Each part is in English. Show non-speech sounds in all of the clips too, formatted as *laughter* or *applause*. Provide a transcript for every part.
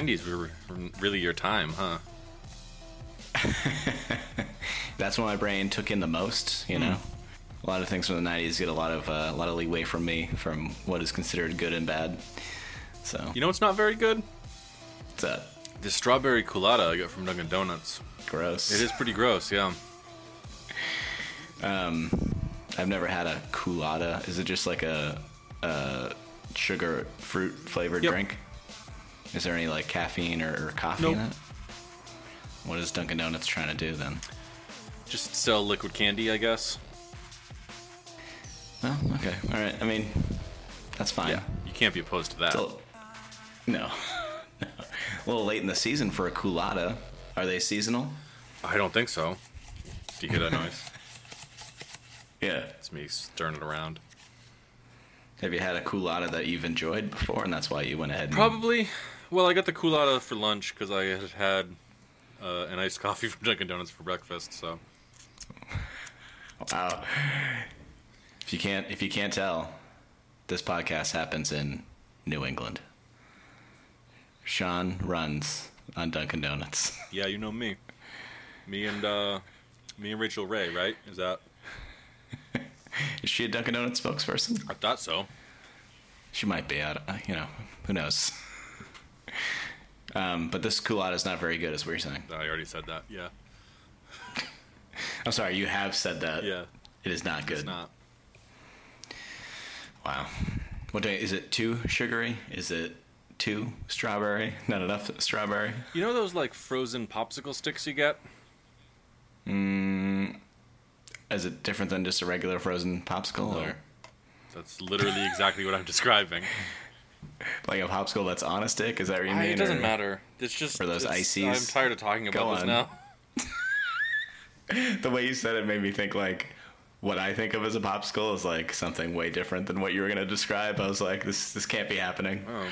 '90s were really your time, huh? *laughs* That's when my brain took in the most. You know, a lot of things from the '90s get a lot of uh, a lot of leeway from me from what is considered good and bad. So You know what's not very good? it's uh, The strawberry colada I got from Dunkin' Donuts. gross. It is pretty gross, yeah. Um, I've never had a Coolatta. Is it just like a, a sugar fruit flavored Yep. drink? Is there any like caffeine or, or coffee in it? What is Dunkin' Donuts trying to do then? Just sell liquid candy, I guess. Well, okay, all right. I mean, that's fine. Yeah, you can't be opposed to that. It's a no, no. *laughs* A little late in the season for a Coolatta. Are they seasonal? I don't think so. Do you hear that noise? *laughs* Yeah. It's me stirring it around. Have you had a Coolatta that you've enjoyed before, and that's why you went ahead? And, Probably. Well, I got the colada for lunch because I had had uh, an iced *laughs* coffee from Dunkin' Donuts for breakfast. So Wow. If you can't, if you can't tell, this podcast happens in New England. Sean runs on Dunkin' Donuts. *laughs* yeah, you know me. Me and uh, me and Rachael Ray, right? Is that? Is she a Dunkin' Donuts spokesperson? I thought so. She might be. I don't, you know, who knows? Um, but this Coolatta is not very good, is what you're saying. I already said that. Yeah. *laughs* I'm sorry, you have said that. Yeah. It is not good. It's not. Wow. What day is it? Too sugary? Is it too strawberry? *laughs* Not enough strawberry? You know those like frozen popsicle sticks you get? Mm, is it different than just a regular frozen popsicle, No. or That's literally exactly what I'm *laughs* describing. Like a popsicle that's on a stick? Is that what you mean? it doesn't or- matter. It's just for those ices. I'm tired of talking about this now. *laughs* The way you said it made me think like what I think of as a popsicle is like something way different than what you were gonna describe. I was like, this this can't be happening. Oh.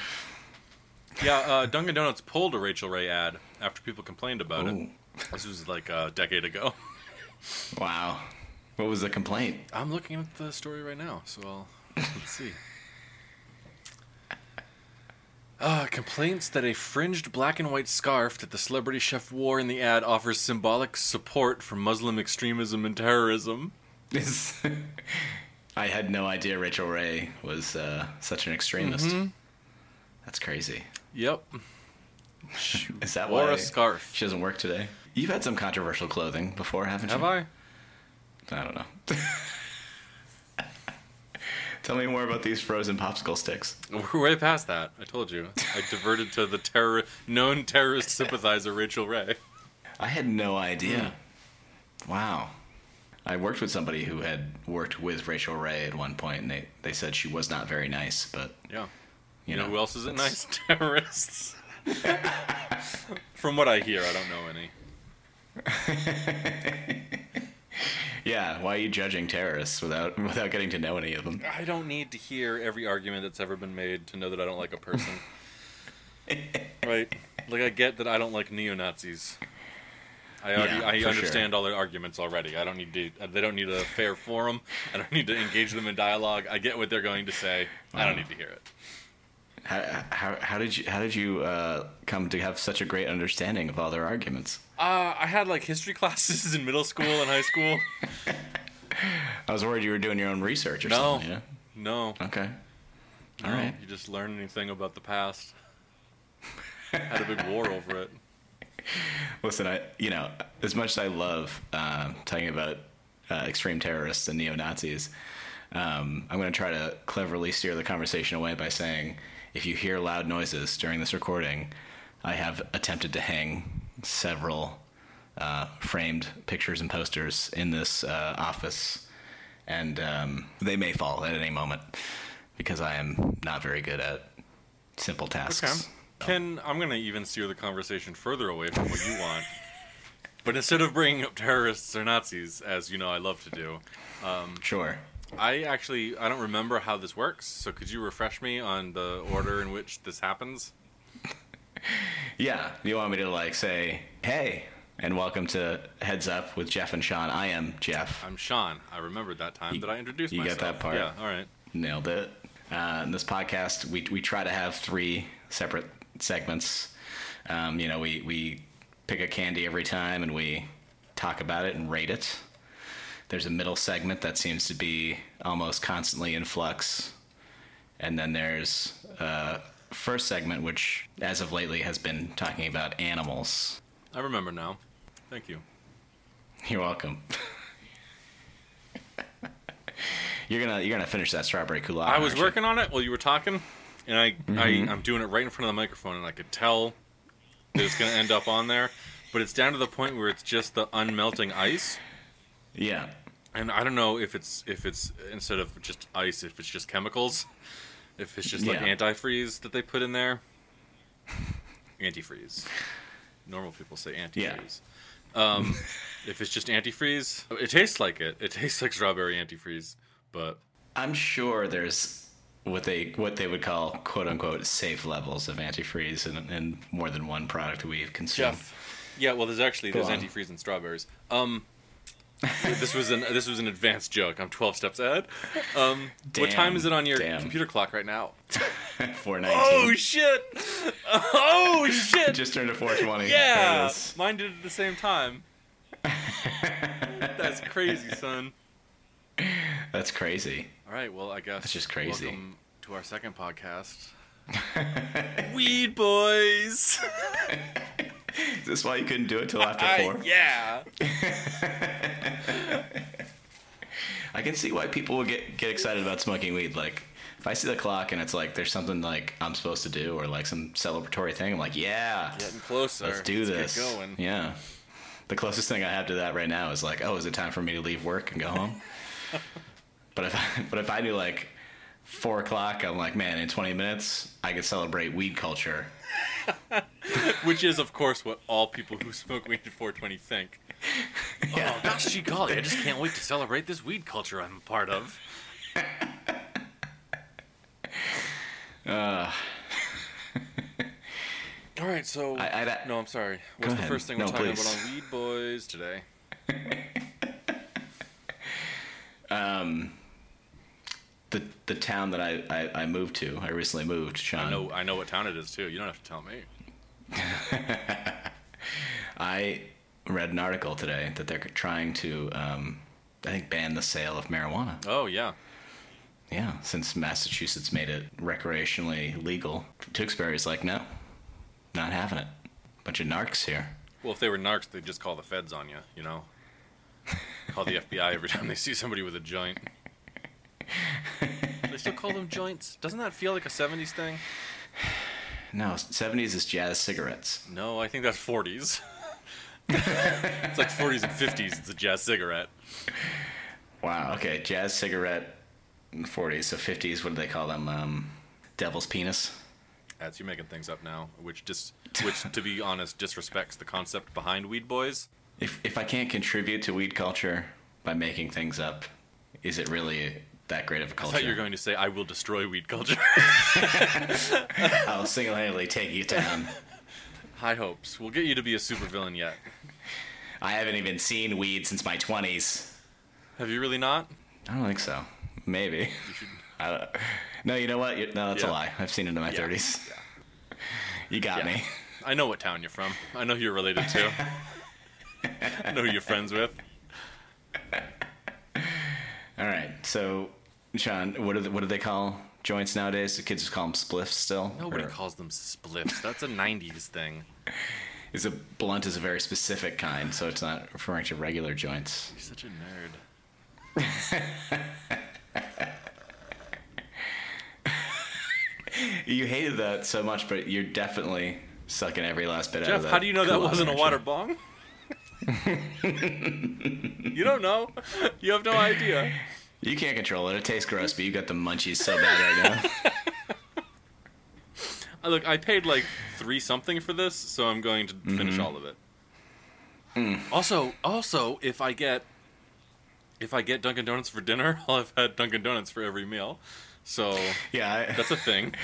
Yeah, uh, Dunkin' Donuts pulled a Rachael Ray ad after people complained about Ooh. it. This was like a decade ago. Wow. What was the complaint? I'm looking at the story right now, so I'll let's see. Uh, complaints that a fringed black and white scarf that the celebrity chef wore in the ad offers symbolic support for Muslim extremism and terrorism. Is- *laughs* I had no idea Rachael Ray was uh, such an extremist. Mm-hmm. That's crazy. Yep. *laughs* Is that why a scarf. she doesn't work today? You've had some controversial clothing before, haven't Have you? Have I? I don't know. *laughs* Tell me more about these frozen popsicle sticks. We're way past that. I told you. I diverted to the terror known terrorist sympathizer Rachael Ray. I had no idea. Hmm. Wow. I worked with somebody who had worked with Rachael Ray at one point, and they, they said she was not very nice, but Yeah. you, You know, know, who else isn't nice? *laughs* Terrorists. *laughs* From what I hear, I don't know any. *laughs* Yeah, why are you judging terrorists without without getting to know any of them? I don't need to hear every argument that's ever been made to know that I don't like a person. *laughs* right? Like I get that I don't like neo Nazis. I already, Yeah, I understand all their arguments already. I don't need to. They don't need a fair forum. I don't need to engage them in dialogue. I get what they're going to say. I don't need to hear it. How, how, how did you how did you uh, come to have such a great understanding of all their arguments? Uh, I had like history *laughs* classes in middle school and high school. *laughs* I was worried you were doing your own research or No. something. Yeah. No, Okay. All no, right. You just learn anything about the past. Had a big war *laughs* over it. Listen, I you know as much as I love uh, talking about uh, extreme terrorists and neo Nazis, um, I'm going to try to cleverly steer the conversation away by saying, if you hear loud noises during this recording, I have attempted to hang several uh, framed pictures and posters in this uh, office, and um, they may fall at any moment because I am not very good at simple tasks. Okay. Can I'm gonna even steer the conversation further away from what you want. But instead of bringing up terrorists or Nazis, as you know I love to do, Sure. I actually I don't remember how this works. So could you refresh me on the order in which this happens? *laughs* Yeah, you want me to like say, "Hey, and welcome to Heads Up with Jeff and Sean." I am Jeff. I'm Sean. I remembered that time You- that I introduced you got myself. that part? Yeah. All right. Nailed it. Uh, in this podcast, we we try to have three separate segments. Um, you know, we we pick a candy every time and we talk about it and rate it. There's a middle segment that seems to be almost constantly in flux, and then there's a first segment which, as of lately, has been talking about animals. I remember now. Thank you. You're welcome. you're gonna you're gonna finish that strawberry Coolatta. I was aren't you? working on it while you were talking, and I, I mm-hmm. I'm doing it right in front of the microphone, and I could tell that it's going to end up on there. But it's down to the point where it's just the unmelting ice, Yeah. and I don't know if it's if it's instead of just ice, if it's just chemicals, if it's just like Yeah. antifreeze that they put in there. *laughs* Antifreeze. Normal people say antifreeze. Um, *laughs* if it's just antifreeze, it tastes like it. It tastes like strawberry antifreeze, but I'm sure there's what they what they would call quote unquote safe levels of antifreeze in, in more than one product we've consumed. Yeah, well, there's actually Go there's on. antifreeze and strawberries. Um, *laughs* this was an this was an advanced joke. I'm 12 steps ahead. Um, what time is it on your damn. computer clock right now? *laughs* 419. Oh shit! Oh shit! *laughs* Just turned to 420. Yeah, mine did it at the same time. That's crazy, son. That's crazy. All right, well, I guess That's just crazy. Welcome to our second podcast. Weed boys. Is this why you couldn't do it till after four? yeah. I can see why people would get get excited about smoking weed. Like, if I see the clock and it's like there's something like I'm supposed to do or like some celebratory thing, I'm like, yeah, Getting closer. let's do Let's this. Going. Yeah. The closest thing I have to that right now is like, oh, is it time for me to leave work and go home? *laughs* but if I, but if I do like four o'clock, I'm like, man, in 20 minutes, I could celebrate weed culture. *laughs* Which is, of course, what all people who smoke weed at 420 think. *laughs* Yeah. Oh, gosh, gee golly, I just can't wait to celebrate this weed culture I'm a part of. *laughs* Uh, All right, so. I, I, no, I'm sorry. What's the ahead. first thing we're talking please. about on Weed Boys today? *laughs* um, the the town that I, I, I moved to, I recently moved, Sean. I know, I know what town it is too. You don't have to tell me. I read an article today that they're trying to, um, I think, ban the sale of marijuana. Oh yeah, Yeah, since Massachusetts made it recreationally legal, Tewksbury's like, no, not having it. Bunch of narcs here. Well, if they were narcs, they'd just call the feds on you. You know, call the FBI every time they see somebody with a joint. they still call them joints. Doesn't that feel like a '70s thing? No, 70s is jazz cigarettes. No, I think that's 40s. It's like 40s and 50s. It's a jazz cigarette. Wow, okay, jazz cigarette in the 40s. So 50s, what do they call them? Um, devil's penis? That's you making things up now, which dis, which to be honest disrespects the concept behind Weed Boys. If, if I can't contribute to weed culture by making things up, is it really that great of a culture? thought you were going to say I will destroy weed culture. *laughs* I'll single-handedly take you down. High hopes. We'll get you to be a supervillain yet. I haven't even seen weed since my 20s. Have you really not? I don't think so. Maybe. *laughs* I don't, no, you know what? You- No, that's Yeah. a lie. I've seen it in my Yeah. 30s. Yeah. You got me. I know what town you're from. I know who you're related to. *laughs* I know who you're friends with. All right. So, Sean, what do they, what do they call joints nowadays? The kids just call them spliffs still. Nobody Or calls them spliffs. That's a '90s thing. *laughs* Is a blunt is a very specific kind, so it's not referring to regular joints. You're such a nerd. *laughs* You hated that so much, but you're definitely sucking every last bit out of it. Jeff, that. how do you know that wasn't a water bong? *laughs* you don't know. You have no idea. You can't control it. It tastes gross, but you got the munchies so bad right now. *laughs* Uh, Look, I paid like three something for this, so I'm going to finish Mm-hmm. all of it. Mm. Also, also, if I get if I get Dunkin' Donuts for dinner, *laughs* I'll have had Dunkin' Donuts for every meal. So yeah, I, *laughs* that's a thing.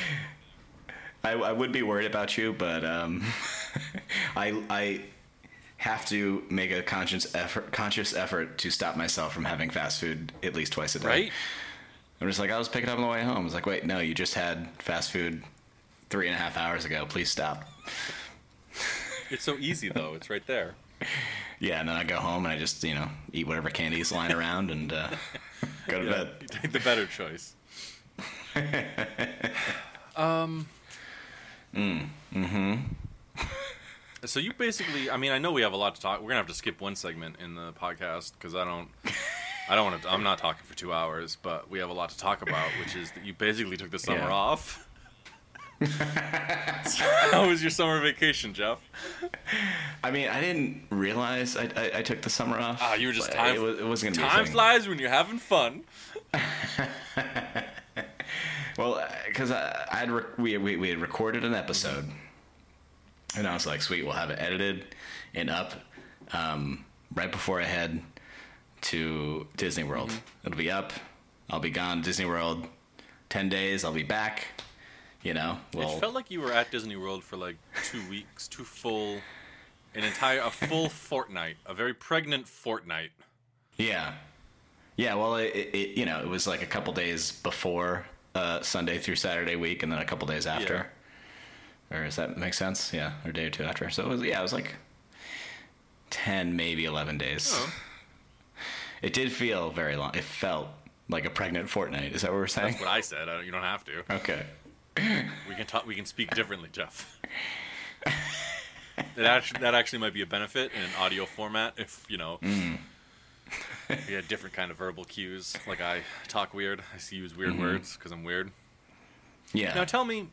I, I would be worried about you, but um, I I have to make a conscious effort conscious effort to stop myself from having fast food at least twice a day. Right? I'm just like I was picking up on the way home. I was like, wait, no, you just had fast food three and a half hours ago. Please stop. It's so easy though. It's right there. *laughs* Yeah, and then I go home and I just you know eat whatever candies lying around and uh, *laughs* go to Yeah, bed. you take the better choice. *laughs* um. Mm, mm-hmm. So you basically, I mean, I know we have a lot to talk. We're gonna have to skip one segment in the podcast because I don't, I don't want to. I'm not talking for two hours, but we have a lot to talk about, which is that you basically took the summer Yeah. off. *laughs* *laughs* How was your summer vacation, Jeff? I mean, I didn't realize I, I, I took the summer off. Ah, you were just time- It, was, it wasn't gonna be Time flies when you're having fun. *laughs* Well, because I I'd rec- we, we we had recorded an episode, and I was like, sweet, we'll have it edited and up um, right before I head to Disney World. It'll be up. I'll be gone Disney World. Ten days. I'll be back. You know. Well, it felt like you were at Disney World for like two *laughs* weeks, two full, an entire, a full fortnight, a very pregnant fortnight. Yeah, yeah. Well, it, it, it you know it was like a couple days before uh, Sunday through Saturday week, and then a couple days after. Or does that make sense? Yeah, or a day or two after. So it was yeah, it was like ten, maybe eleven days. Oh. It did feel very long. It felt like a pregnant fortnight. Is that what we're saying? That's what I said. I don't, you don't have to. okay. We can talk. We can speak differently, Jeff. That actually, that actually might be a benefit in an audio format if you know Mm. we had different kind of verbal cues. Like I talk weird. I use weird Mm-hmm. words because I'm weird. Yeah. Now tell me.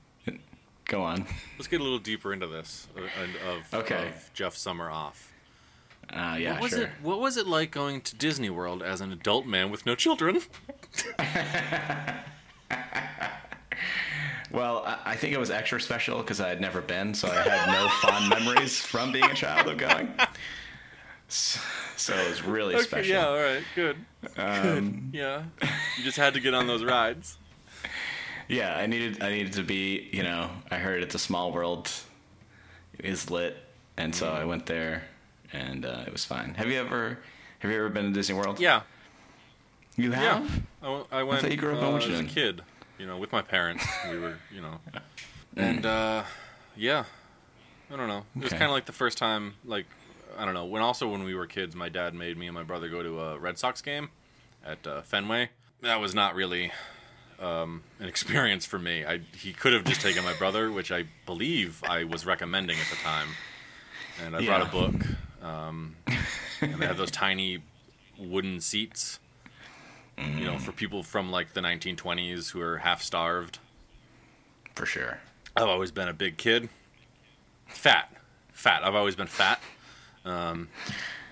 Go on. Let's get a little deeper into this uh, of, Okay. of Jeff's summer off. Uh, yeah, what was sure. it? What was it like going to Disney World as an adult man with no children? *laughs* Well, I- think it was extra special because I had never been, so I had no fond memories from being a child of going. So it was really Okay, special. yeah, all right, good. Um, *laughs* Yeah, you just had to get on those rides. Yeah, I needed I needed to be, you know, I heard it's a small world is lit, and so Mm. I went there, and uh, it was fine. Have you ever have you ever been to Disney World? Yeah, you yeah. have. I, w- I went thought you grew up in uh, as a kid, you know, with my parents. We were, you know, *laughs* and uh, yeah, I don't know. It was Okay. kind of like the first time, like I don't know. When also when we were kids, my dad made me and my brother go to a Red Sox game at uh, Fenway. That was not really um, an experience for me. I he could have just taken my brother, which I believe I was recommending at the time, and I brought a book. Um, and they had those tiny wooden seats, you know, for people from like the 1920s who are half starved. For sure. I've always been a big kid, fat, fat. I've always been fat. Um,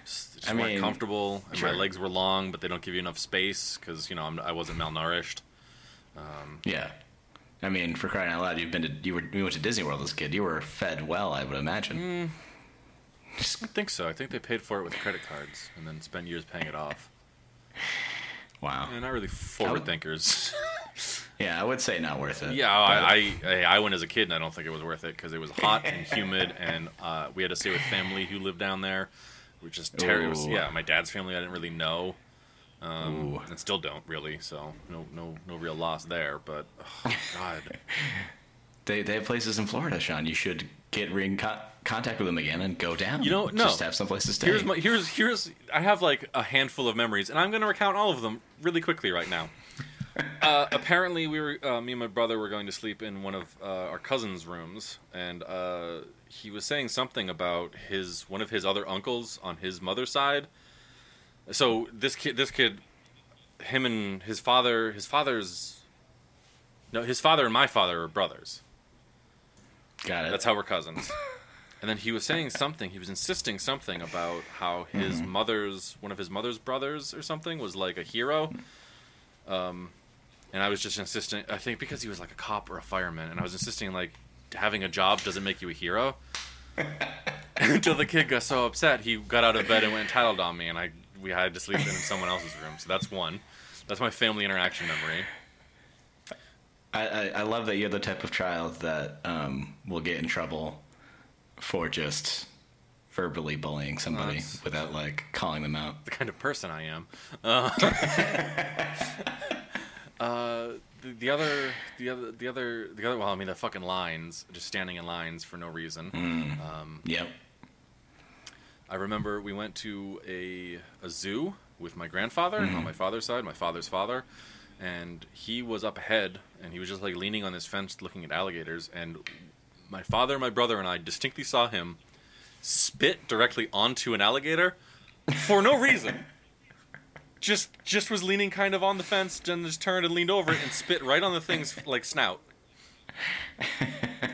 just, I mean, comfortable, and my legs were long, but they don't give you enough space because you know I'm, I wasn't malnourished. Yeah. I mean, for crying out loud, you've been to you were you went to Disney World as a kid. You were fed well, I would imagine. I think so. I think they paid for it with credit cards and then spent years paying it off. Wow. They're not really forward thinkers. *laughs* Yeah, I would say not worth it. Yeah, I, I I went as a kid and I don't think it was worth it because it was hot and humid *laughs* and uh, we had to stay with family who lived down there, which is terrible. Yeah, my dad's family I didn't really know, um, and still don't really. So no no no real loss there. But oh, God, *laughs* They they have places in Florida, Sean. You should get in co- contact with them again and go down. You know, no. Just have someplace to stay. here's my here's here's I have like a handful of memories and I'm going to recount all of them really quickly right now. *laughs* Uh, apparently, we were uh, me and my brother were going to sleep in one of uh, our cousins' rooms, and uh, he was saying something about his one of his other uncles on his mother's side. So this kid, this kid, him and his father, his father's no, his father and my father are brothers. Got it. That's how we're cousins. And then he was saying something. He was insisting something about how his mother's one of his mother's brothers or something was like a hero. Um, and I was just insisting. I think because he was like a cop or a fireman, and I was insisting like having a job doesn't make you a hero. *laughs* Until the kid got so upset, he got out of bed and went and tattled on me, and I we had to sleep in someone else's room. So that's one. That's my family interaction memory. I, I, I love that you're the type of child that um, will get in trouble for just verbally bullying somebody That's- without like calling them out. the kind of person I am. *laughs* Uh, *laughs* uh, the, the other, the other, the other, the other. Well, I mean, the fucking lines, just standing in lines for no reason. Um, Yep. I remember we went to a a zoo with my grandfather on mm-hmm. my father's side, my father's father, and he was up ahead and he was just like leaning on this fence looking at alligators and my father, my brother and I distinctly saw him spit directly onto an alligator for no reason. *laughs* just just was leaning kind of on the fence and just turned and leaned over it and spit right on the thing's like snout.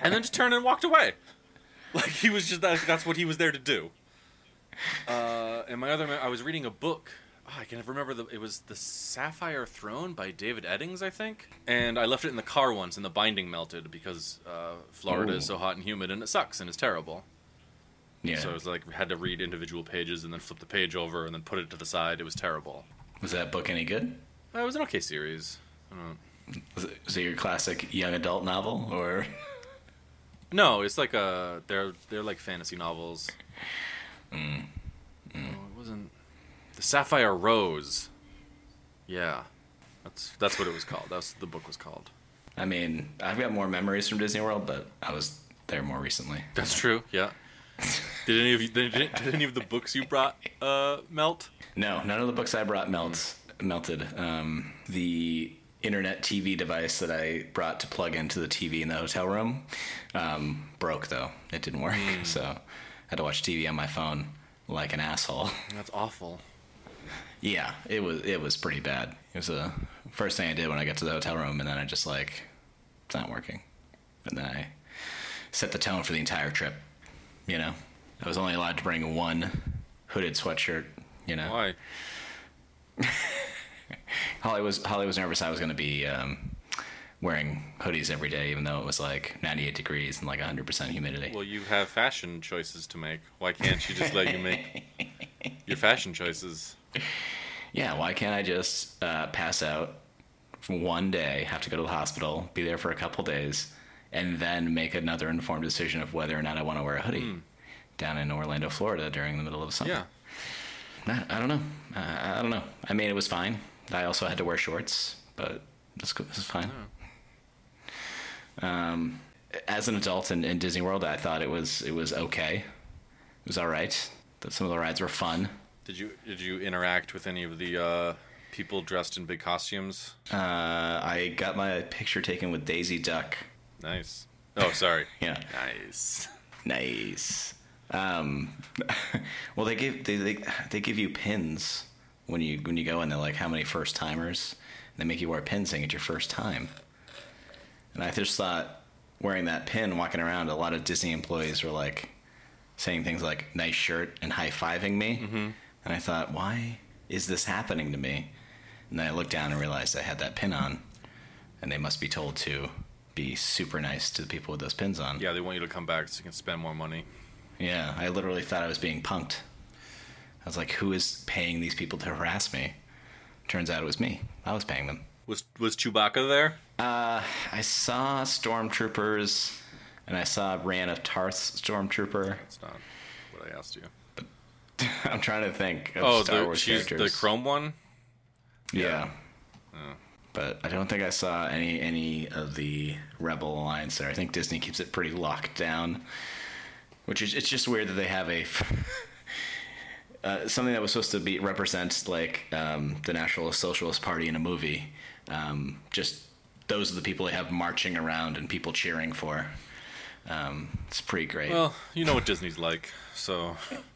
And then just turned and walked away. Like he was just that, that's what he was there to do. Uh, and my other, I was reading a book. Oh, I can remember the. It was the Sapphire Throne by David Eddings, I think. And I left it in the car once, and the binding melted because uh, Florida is so hot and humid, and it sucks and it's terrible. Yeah. So it was like had to read individual pages and then flip the page over and then put it to the side. It was terrible. was that book any good? Uh, it was an okay series. I don't know. Was it, was it your classic young adult novel or? No, it's like a they're they're like fantasy novels. Mm. No, it wasn't the Sapphire Rose. Yeah, that's that's what it was called. That's what the book was called. I mean, I've got more memories from Disney World, but I was there more recently. That's true. Yeah. Did any of you did, did any of the books you brought uh, melt? No, none of the books I brought melt melted. Um, the internet TV device that I brought to plug into the TV in the hotel room um, broke though. It didn't work, so I had to watch TV on my phone like an asshole. *laughs* That's awful. yeah, it was it was pretty bad. It was the first thing I did when I got to the hotel room, and then I just like it's not working, and then I set the tone for the entire trip. You know, I was only allowed to bring one hooded sweatshirt. You know, Why? *laughs* Holly was Holly was nervous I was going to be um, wearing hoodies every day, even though it was like 98 degrees and like 100% humidity. Well, you have fashion choices to make. Why can't she just let you make *laughs* your fashion choices? yeah, why can't I just uh, pass out for one day, have to go to the hospital, be there for a couple days, and then make another informed decision of whether or not I want to wear a hoodie down in Orlando, Florida during the middle of summer? Yeah. I, I don't know. I, I don't know. I mean, it was fine. I also had to wear shorts, but this, this is fine. Um, as an adult in, in Disney World, I thought it was it was okay. It was all right. That some of the rides were fun. Did you did you interact with any of the uh, people dressed in big costumes? Uh, I got my picture taken with Daisy Duck. Nice. Oh, sorry. *laughs* Yeah, Nice. nice. Um, *laughs* well, they give they, they they give you pins when you when you go in. They're like, how many first timers? They make you wear pins saying it's your first time. And I just thought wearing that pin, walking around, a lot of Disney employees were like saying things like "nice shirt" and high fiving me. Mm-hmm. And I thought, why is this happening to me? And then I looked down and realized I had that pin on, and they must be told to be super nice to the people with those pins on. Yeah, they want you to come back so you can spend more money. Yeah, I literally thought I was being punked. I was like, who is paying these people to harass me? Turns out it was me. I was paying them. Was was Chewbacca there? Uh, I saw stormtroopers, and I saw Brienne of Tarth's stormtrooper. That's not what I asked you. But *laughs* I'm trying to think of Oh, Star the, Wars she's characters. the chrome one. Yeah. Oh. But I don't think I saw any any of the Rebel Alliance there. I think Disney keeps it pretty locked down, which is it's just weird that they have a *laughs* uh, something that was supposed to be represent like um, the National Socialist Party in a movie. Um, just those are the people they have marching around and people cheering for. Um, it's pretty great. Well, you know what Disney's like, so *laughs*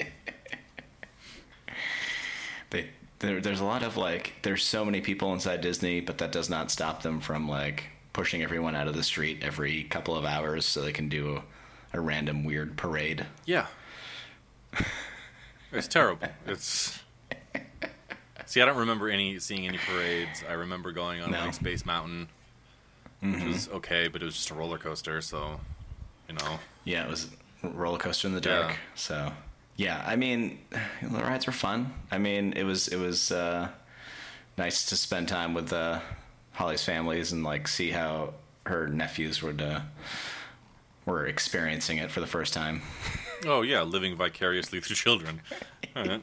they, there, there's a lot of like there's so many people inside Disney, but that does not stop them from like pushing everyone out of the street every couple of hours so they can do a, a random weird parade. yeah, it's terrible. It's *laughs* see, I don't remember any seeing any parades. I remember going on No. like Space Mountain, which was okay, but it was just a roller coaster, so you know. Yeah, it was a roller coaster in the dark. Yeah. So yeah, I mean the rides were fun. I mean it was it was uh, nice to spend time with uh, Holly's families and like see how her nephews would uh, were experiencing it for the first time. Oh yeah, living vicariously through children. *laughs*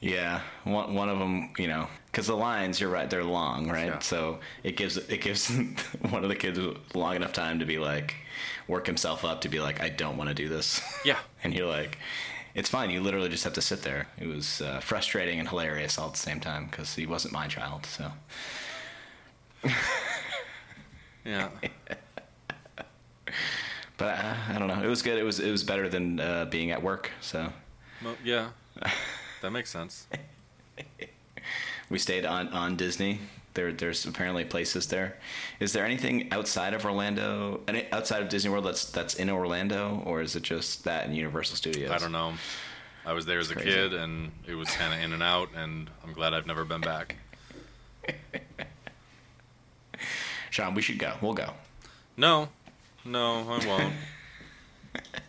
Yeah, one one of them, you know, because the lines, you're right, they're long, right? Yeah. So it gives it gives *laughs* one of the kids long enough time to be like, work himself up to be like, I don't want to do this. Yeah. *laughs* and you're like, it's fine. You literally just have to sit there. It was uh, frustrating and hilarious all at the same time because he wasn't my child. So *laughs* Yeah. But uh, I don't know. It was good. It was it was better than uh, being at work. So Well, yeah. That makes sense. *laughs* we stayed on on Disney. There there's apparently places there. Is there anything outside of Orlando? Any, outside of Disney World that's that's in Orlando, or is it just that in Universal Studios? I don't know. I was there as a crazy. kid, and it was kind of in and out, and I'm glad I've never been back. *laughs* Sean, we should go. We'll go. No, no, I won't. *laughs*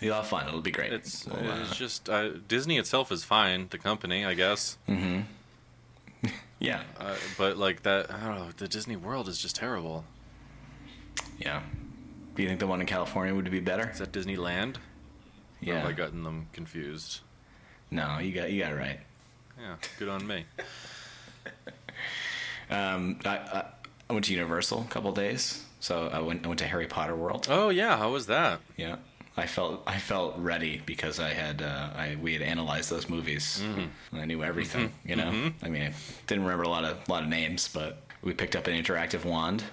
You'll have fun. It'll be great. It's We'll, uh, it's just uh, Disney itself is fine, the company, I guess. *laughs* yeah, Uh, but like that, I don't know. The Disney World is just terrible. yeah. Do you think the one in California would be better? Is that Disneyland? Or Yeah. have I gotten them confused? No, you got you got it right. Yeah, good on me. *laughs* Um, I, I I went to Universal a couple days, so I went I went to Harry Potter World. Oh yeah, how was that? Yeah, I felt I felt ready because I had uh, I we had analyzed those movies. And I knew everything. Mm-hmm. You know, mm-hmm. I mean, I didn't remember a lot of lot of names, but we picked up an interactive wand.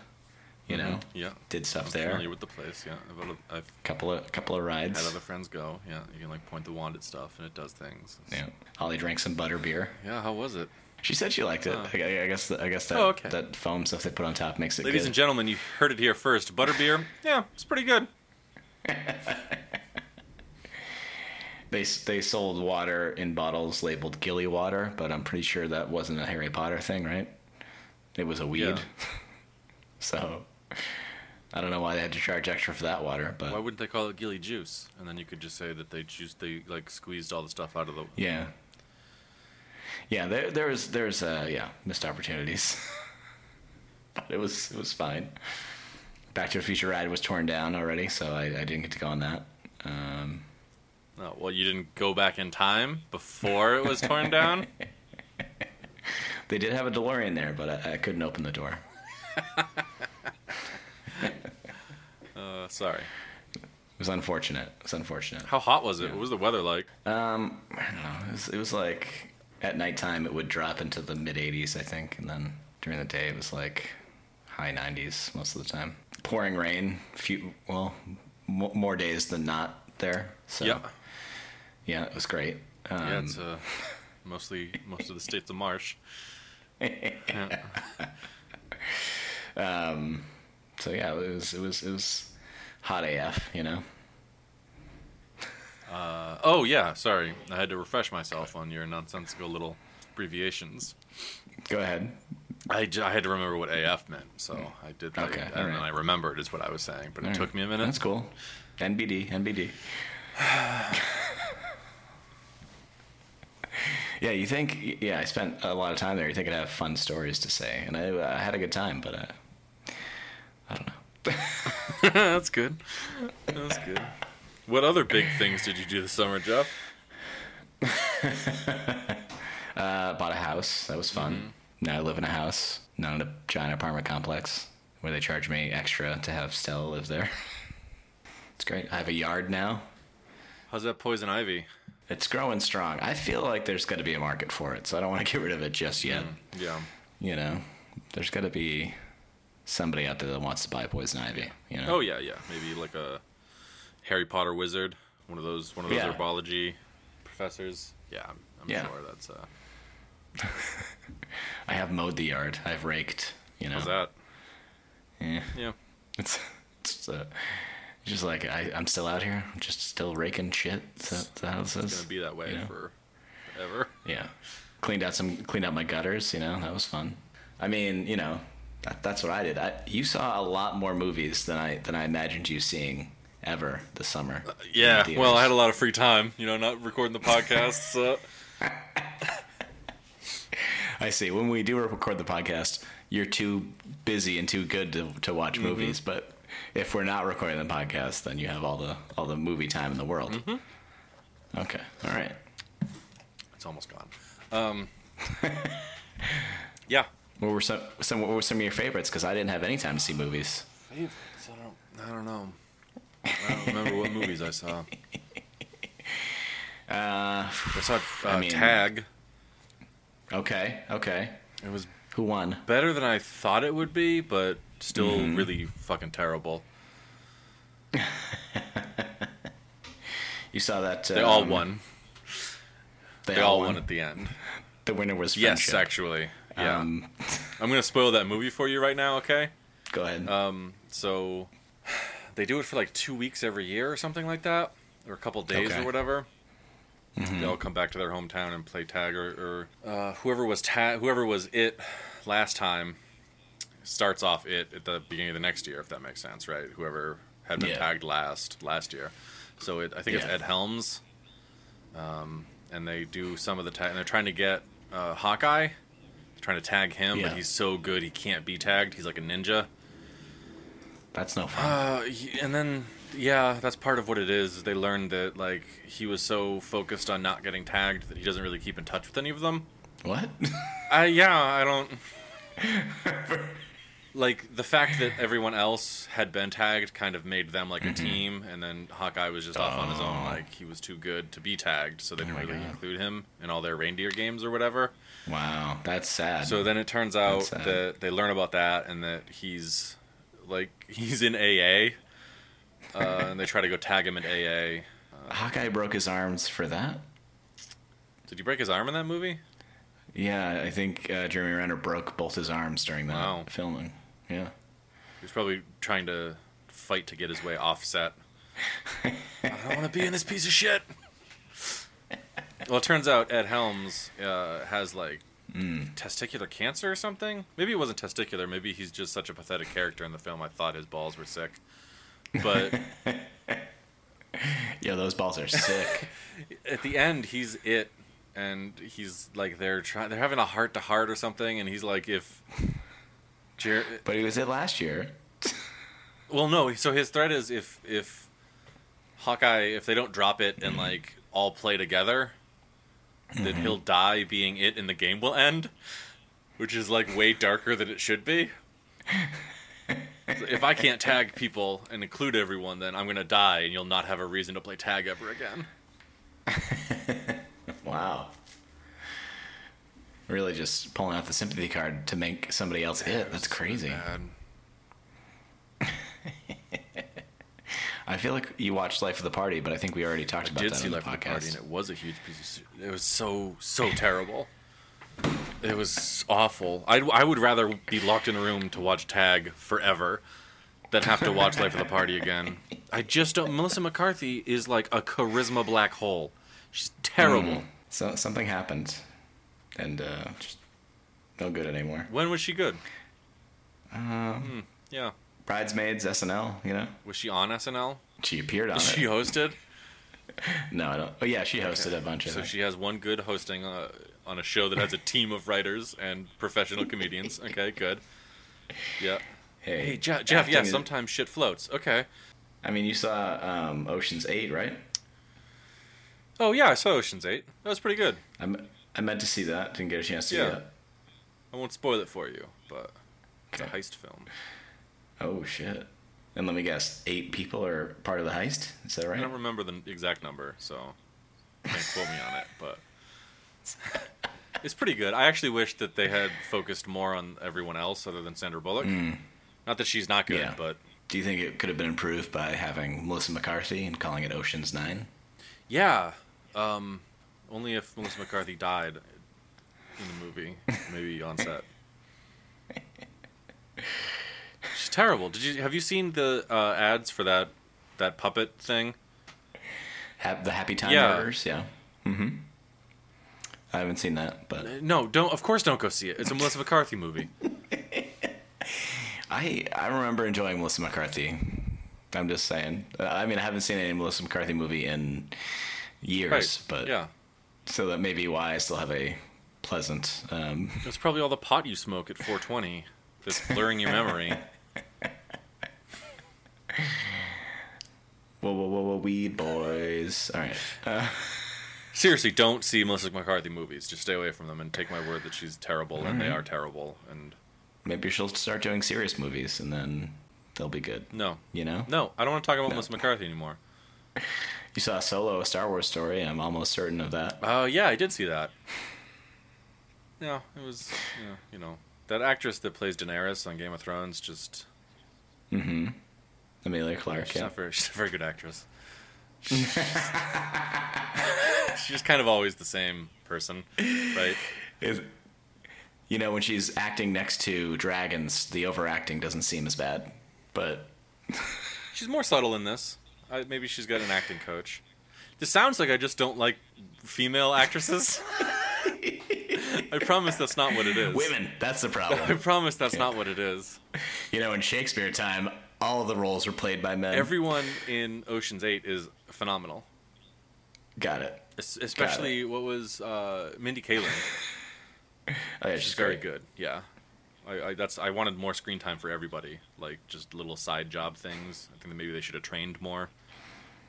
You know, Yeah, did stuff I'm there. familiar with the place. Yeah, I've, I've couple of couple of rides. had other friends go. Yeah, you can like point the wand at stuff, and it does things. Yeah, Holly drank some butter beer. Yeah, how was it? She said she liked it. Oh. I, I guess I guess that Oh, okay. that foam stuff they put on top makes it Ladies good. and gentlemen, you heard it here first. Butterbeer, yeah, it's pretty good. *laughs* They they sold water in bottles labeled Gilly water, but I'm pretty sure that wasn't a Harry Potter thing, right? It was a weed. Yeah. *laughs* so I don't know why they had to charge extra for that water, but Why wouldn't they call it Gilly Juice? And then you could just say that they juiced, they like squeezed all the stuff out of the. yeah, yeah. There there's there's uh, yeah missed opportunities, *laughs* but it was it was fine. Back to the Future ride was torn down already, so I, I didn't get to go on that. Um, Oh, well, you didn't go back in time before it was torn down. *laughs* they did have a DeLorean there, but I, I couldn't open the door. *laughs* Uh, sorry. It was unfortunate. It was unfortunate. How hot was it? What was the weather like? Um, I don't know. It was, it was like at nighttime it would drop into the mid 80s, I think, and then during the day it was like high 90s most of the time. Pouring rain, few well, m- more days than not there. So yeah, yeah, it was great. Um, yeah. It's uh, mostly most of the state's a marsh. Yeah. *laughs* um, so yeah, it was it was it was hot AF, you know. Uh, oh yeah, sorry. I had to refresh myself on your nonsensical little abbreviations. Go ahead. I, j- I had to remember what AF meant, so I did. that, Okay, and all then. I remembered is what I was saying, but it All took right. me a minute. That's cool. NBD, NBD. *sighs* yeah, you think? Yeah, I spent a lot of time there. You think I'd have fun stories to say, and I, I had a good time, but uh, I don't know. *laughs* That's good. That's good. What other big things did you do this summer, Jeff? *laughs* Uh, bought a house. That was fun. Now I live in a house, not in a giant apartment complex where they charge me extra to have Stella live there. *laughs* it's great. I have a yard now. How's that poison ivy? It's growing strong. I feel like there's got to be a market for it, so I don't want to *laughs* get rid of it just yet. Yeah. You know, there's got to be somebody out there that wants to buy poison ivy. You know. Oh yeah, yeah. Maybe like a Harry Potter wizard, one of those, one of those Yeah. herbology professors. Yeah, I'm, I'm Yeah. sure that's. Uh, *laughs* I have mowed the yard. I've raked. You know. how's that? Yeah. Yeah. It's it's uh, just like I, I'm still out here. I'm just still raking shit. Is that, is that how It's is? gonna be that way you know? for forever. Yeah. Cleaned out some cleaned out my gutters. You know that was fun. I mean, you know, that, that's what I did. I, you saw a lot more movies than I than I imagined you seeing ever this summer. in Yeah. Well, I had a lot of free time. You know, not recording the podcast. So. *laughs* I see. When we do record the podcast, you're too busy and too good to, to watch Mm-hmm. movies. But if we're not recording the podcast, then you have all the all the movie time in the world. Mm-hmm. Okay. All right. It's almost gone. Um, *laughs* yeah. What were some, some what were some of your favorites? Because I didn't have any time to see movies. Favorites? I don't. I don't know. I don't remember what movies I saw. *laughs* Uh, I saw uh, I mean- Tag. Okay, okay. It was Who won? better than I thought it would be, but still Mm-hmm. really fucking terrible. *laughs* You saw that? They all um, won. They, They all won at the end. The winner was Yes, actually. Yeah. Um, *laughs* I'm gonna spoil that movie for you right now, okay? go ahead. Um, so *sighs* they do it for like two weeks every year or something like that, or a couple days Okay. or whatever. Mm-hmm. They all come back to their hometown and play tag, or, or uh, whoever was tag, whoever was it last time starts off it at the beginning of the next year, if that makes sense, right? Whoever had been Yeah. tagged last last year. So it, I think it's Ed Helms, um, and they do some of the tag. And they're trying to get uh, Hawkeye, trying to tag him, Yeah. but he's so good he can't be tagged. He's like a ninja. That's no fun. Uh, he- and then yeah, that's part of what it is. They learned that like he was so focused on not getting tagged that he doesn't really keep in touch with any of them. what? I yeah, I don't *laughs* like the fact that everyone else had been tagged kind of made them like a mm-hmm. team, and then Hawkeye was just off on his own. Oh. Like he was too good to be tagged, so they didn't really God. include him in all their reindeer games or whatever. wow, that's sad. So then it turns out That's sad. that they learn about that and that he's like *laughs* he's in AA, uh, and they try to go tag him in AA. Hawkeye broke his arms for that. Did he break his arm in that movie? Yeah, I think uh, Jeremy Renner broke both his arms during that Wow. filming. Yeah. He was probably trying to fight to get his way off set. *laughs* I don't want to be in this piece of shit. Well, it turns out Ed Helms uh, has like testicular cancer or something. Maybe it wasn't testicular. Maybe he's just such a pathetic character in the film. I thought his balls were sick. But *laughs* Yeah, those balls are sick. *laughs* at the end, he's it, and he's like they're trying. They're having a heart to heart or something, and he's like, if. Jer- but he was it last year. Well, no. So his threat is if if Hawkeye, if they don't drop it and like all play together, that he'll mm-hmm. die being it, and the game will end, which is like way darker than it should be. *laughs* So if I can't tag people and include everyone, then I'm gonna die, and you'll not have a reason to play tag ever again. *laughs* Wow. Really just pulling out the sympathy card to make somebody else hit—that's crazy. Bad. *laughs* I feel like you watched Life of the Party, but I think we already talked I about did that see on the Life of the. Party, and it was a huge piece of. It was so so terrible. It was awful. I I would rather be locked in a room to watch Tag forever than have to watch Life of the Party again. I just don't. Melissa McCarthy is like a charisma black hole. She's terrible. Mm. So something happened, and uh, just no good anymore. When was she good? Um, Hmm, yeah. Bridesmaids, SNL. You know, Was she on SNL? she appeared on Was it. she hosted? *laughs* No, I don't. Oh yeah, she hosted Okay. a bunch of. So it. she has one good hosting uh, on a show that has a team of writers and professional comedians. Okay, good. Yeah. Hey, Hey, Jeff. Jeff yeah, acting is- sometimes shit floats. Okay. I mean, you saw um, Ocean's Eight, right? Oh yeah, I saw Ocean's Eight. That was pretty good. I, me- I meant to see that. Didn't get a chance to Yeah. see it. I won't spoil it for you, but it's a heist film. Oh shit! And let me guess, eight people are part of the heist. Is that right? I don't remember the exact number, so can't quote me on it, but *laughs* it's pretty good. I actually wish that they had focused more on everyone else other than Sandra Bullock. Not that she's not good, Mm. Yeah. but Do you think it could have been improved by having Melissa McCarthy and calling it Ocean's Nine? yeah. Um, only if Melissa McCarthy died in the movie, maybe on set. *laughs* She's terrible. Did you have you seen the uh, ads for that that puppet thing? Ha- the Happy Time Yeah. Murders, yeah. Mm-hmm. I haven't seen that, but No, don't. Of course, don't go see it. It's a Melissa McCarthy movie. *laughs* I I remember enjoying Melissa McCarthy. I'm just saying. Uh, I mean, I haven't seen any Melissa McCarthy movie in years, Right. but yeah, so that may be why I still have a pleasant. Um, it's probably all the pot you smoke at 420 that's blurring your memory. *laughs* whoa, whoa, whoa, whoa, weed boys! All right. Uh, Seriously, don't see Melissa McCarthy movies. Just stay away from them and take my word that she's terrible, and they are terrible. And maybe she'll start doing serious movies, and then they'll be good. no, You know? no, I don't want to talk about No. Melissa McCarthy anymore. *laughs* You saw Solo, a Star Wars story. I'm almost certain of that. Oh yeah, I did see that. Yeah, it was. Yeah, you know that actress that plays Daenerys on Game of Thrones just. Mm-hmm. Emilia Clarke. She's Yeah. not very. She's a very good actress. *laughs* She's kind of always the same person, right? Is, you know, when she's acting next to dragons, the overacting doesn't seem as bad. But *laughs* She's more subtle in this. I, maybe she's got an acting coach. This sounds like I just don't like female actresses. I promise that's not what it is. women, that's the problem. *laughs* I promise that's not what it is. you know, in Shakespeare time, all of the roles were played by men. Everyone in Ocean's Eight is phenomenal. Got it. Es- Especially what was uh, Mindy Kaling. *laughs* Oh, yeah, She's she's very great. good. Yeah, I, I that's I wanted more screen time for everybody, like just little side job things. I think that maybe they should have trained more,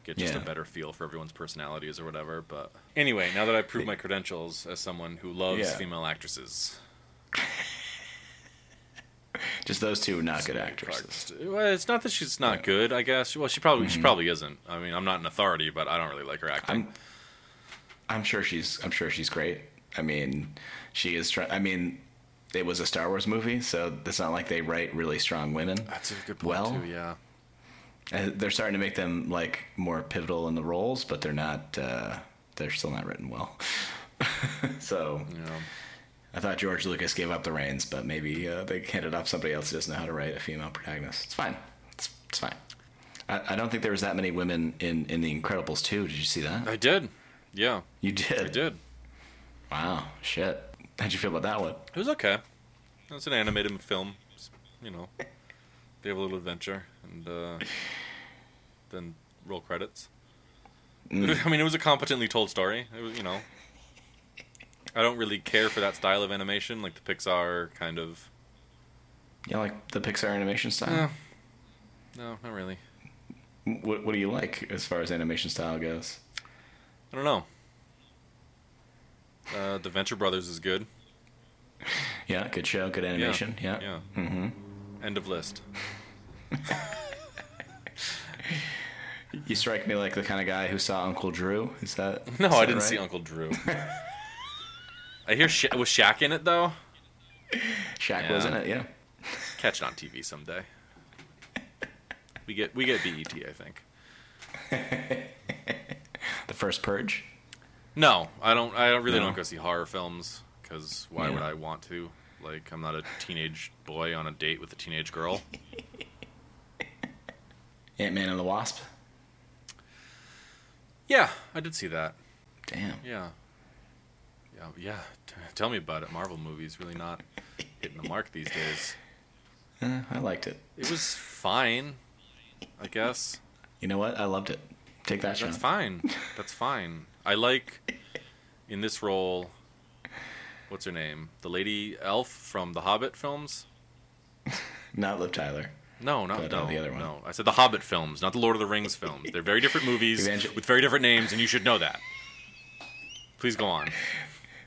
get just Yeah. a better feel for everyone's personalities or whatever. But anyway, now that I've proved my credentials as someone who loves Yeah. female actresses, *laughs* *laughs* Just those two not good actresses. Well, it's not that she's not good. I guess. Well, she probably she probably isn't. I mean, I'm not an authority, but I don't really like her acting. I'm, I'm sure she's. I'm sure she's great. I mean, she is. Try- I mean, it was a Star Wars movie, so it's not like they write really strong women. that's a good point well, too. Yeah. Uh, They're starting to make them like more pivotal in the roles, but they're not. Uh, they're still not written well. *laughs* so Yeah. I thought George Lucas gave up the reins, but maybe uh, they handed off somebody else who doesn't know how to write a female protagonist. It's fine. It's, it's fine. I, I don't think there was that many women in in The Incredibles too. Did you see that? I did. Yeah, You did. I did. Wow. Shit. How'd you feel about that one? It was okay. It's an animated film. You know, they have a little adventure and uh, then roll credits. Mm. *laughs* I mean, it was a competently told story. It was, you know, I don't really care for that style of animation, like the Pixar kind of. Yeah, like the Pixar animation style? No, no, not really. What, what do you like as far as animation style goes? I don't know. Uh, the Venture Brothers is good. *laughs* Yeah, good show, good animation. Yeah. Yeah. Mm-hmm. End of list. *laughs* You strike me like the kind of guy who saw Uncle Drew. Is that? *laughs* No, is I that didn't right? see Uncle Drew. I hear Sha- was Shaq in it though. Shaq Yeah. was in it. Yeah. Catch it on TV someday. We get we get BET, I think. *laughs* The first Purge. No, I don't. I really No. don't go see horror films because why Yeah. would I want to? Like, I'm not a teenage boy on a date with a teenage girl. *laughs* Ant Man and the Wasp. Yeah, I did see that. Damn. Yeah, yeah, yeah. T- tell me about it. Marvel movies really not hitting the mark these days. Eh, I liked it. It was fine, I guess. You know what? I loved it. Take that shot. That's fine. That's fine. I like in this role. What's her name? The lady elf from the Hobbit films. *laughs* Not Liv Tyler. No, not uh, no, the other one. no. I said the Hobbit films, not the Lord of the Rings films. They're very different movies Evangel- with very different names, and you should know that. Please go on.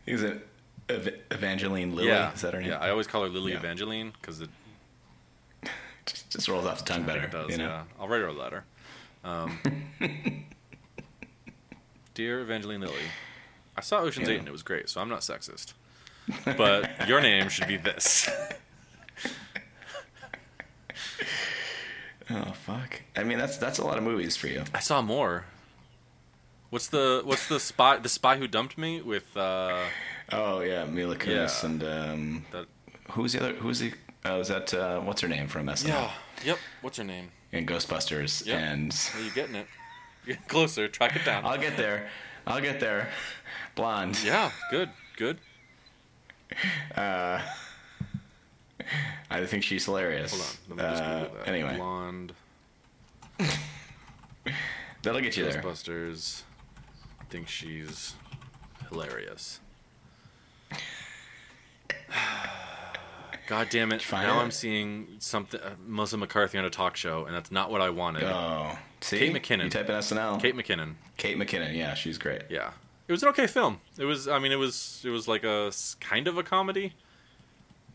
Is an Ev- Evangeline Lilly? yeah, Is that her name? yeah. I always call her Lily Yeah. Evangeline because it, *laughs* just, just rolls off the tongue better. it does. you know? Yeah, I'll write her a letter. Um, *laughs* Dear Evangeline Lilly, I saw Ocean's Yeah. Eight and it was great, so I'm not sexist. But your name should be this. *laughs* Oh fuck! I mean, that's that's a lot of movies for you. I saw more. What's the what's the spy the spy who dumped me with uh Oh yeah, Mila Kunis Yeah. and um, that who's the other? Who's the? Oh, is that uh, what's her name from SNL yeah yep what's her name and Ghostbusters? Yep. And are you getting it *laughs* get closer track it down I'll get there. I'll get there. Blonde. yeah good good *laughs* Uh, I think she's hilarious. hold on let me just Uh, Google that anyway, blonde *laughs* that'll get you there. Ghostbusters think she's hilarious *sighs* God damn it! Now it? I'm seeing something uh, Melissa McCarthy on a talk show, and that's not what I wanted. Oh, see, Kate McKinnon. You type in SNL. Kate McKinnon. Kate McKinnon. Yeah, she's great. Yeah, it was an okay film. It was. I mean, it was. It was like a kind of a comedy,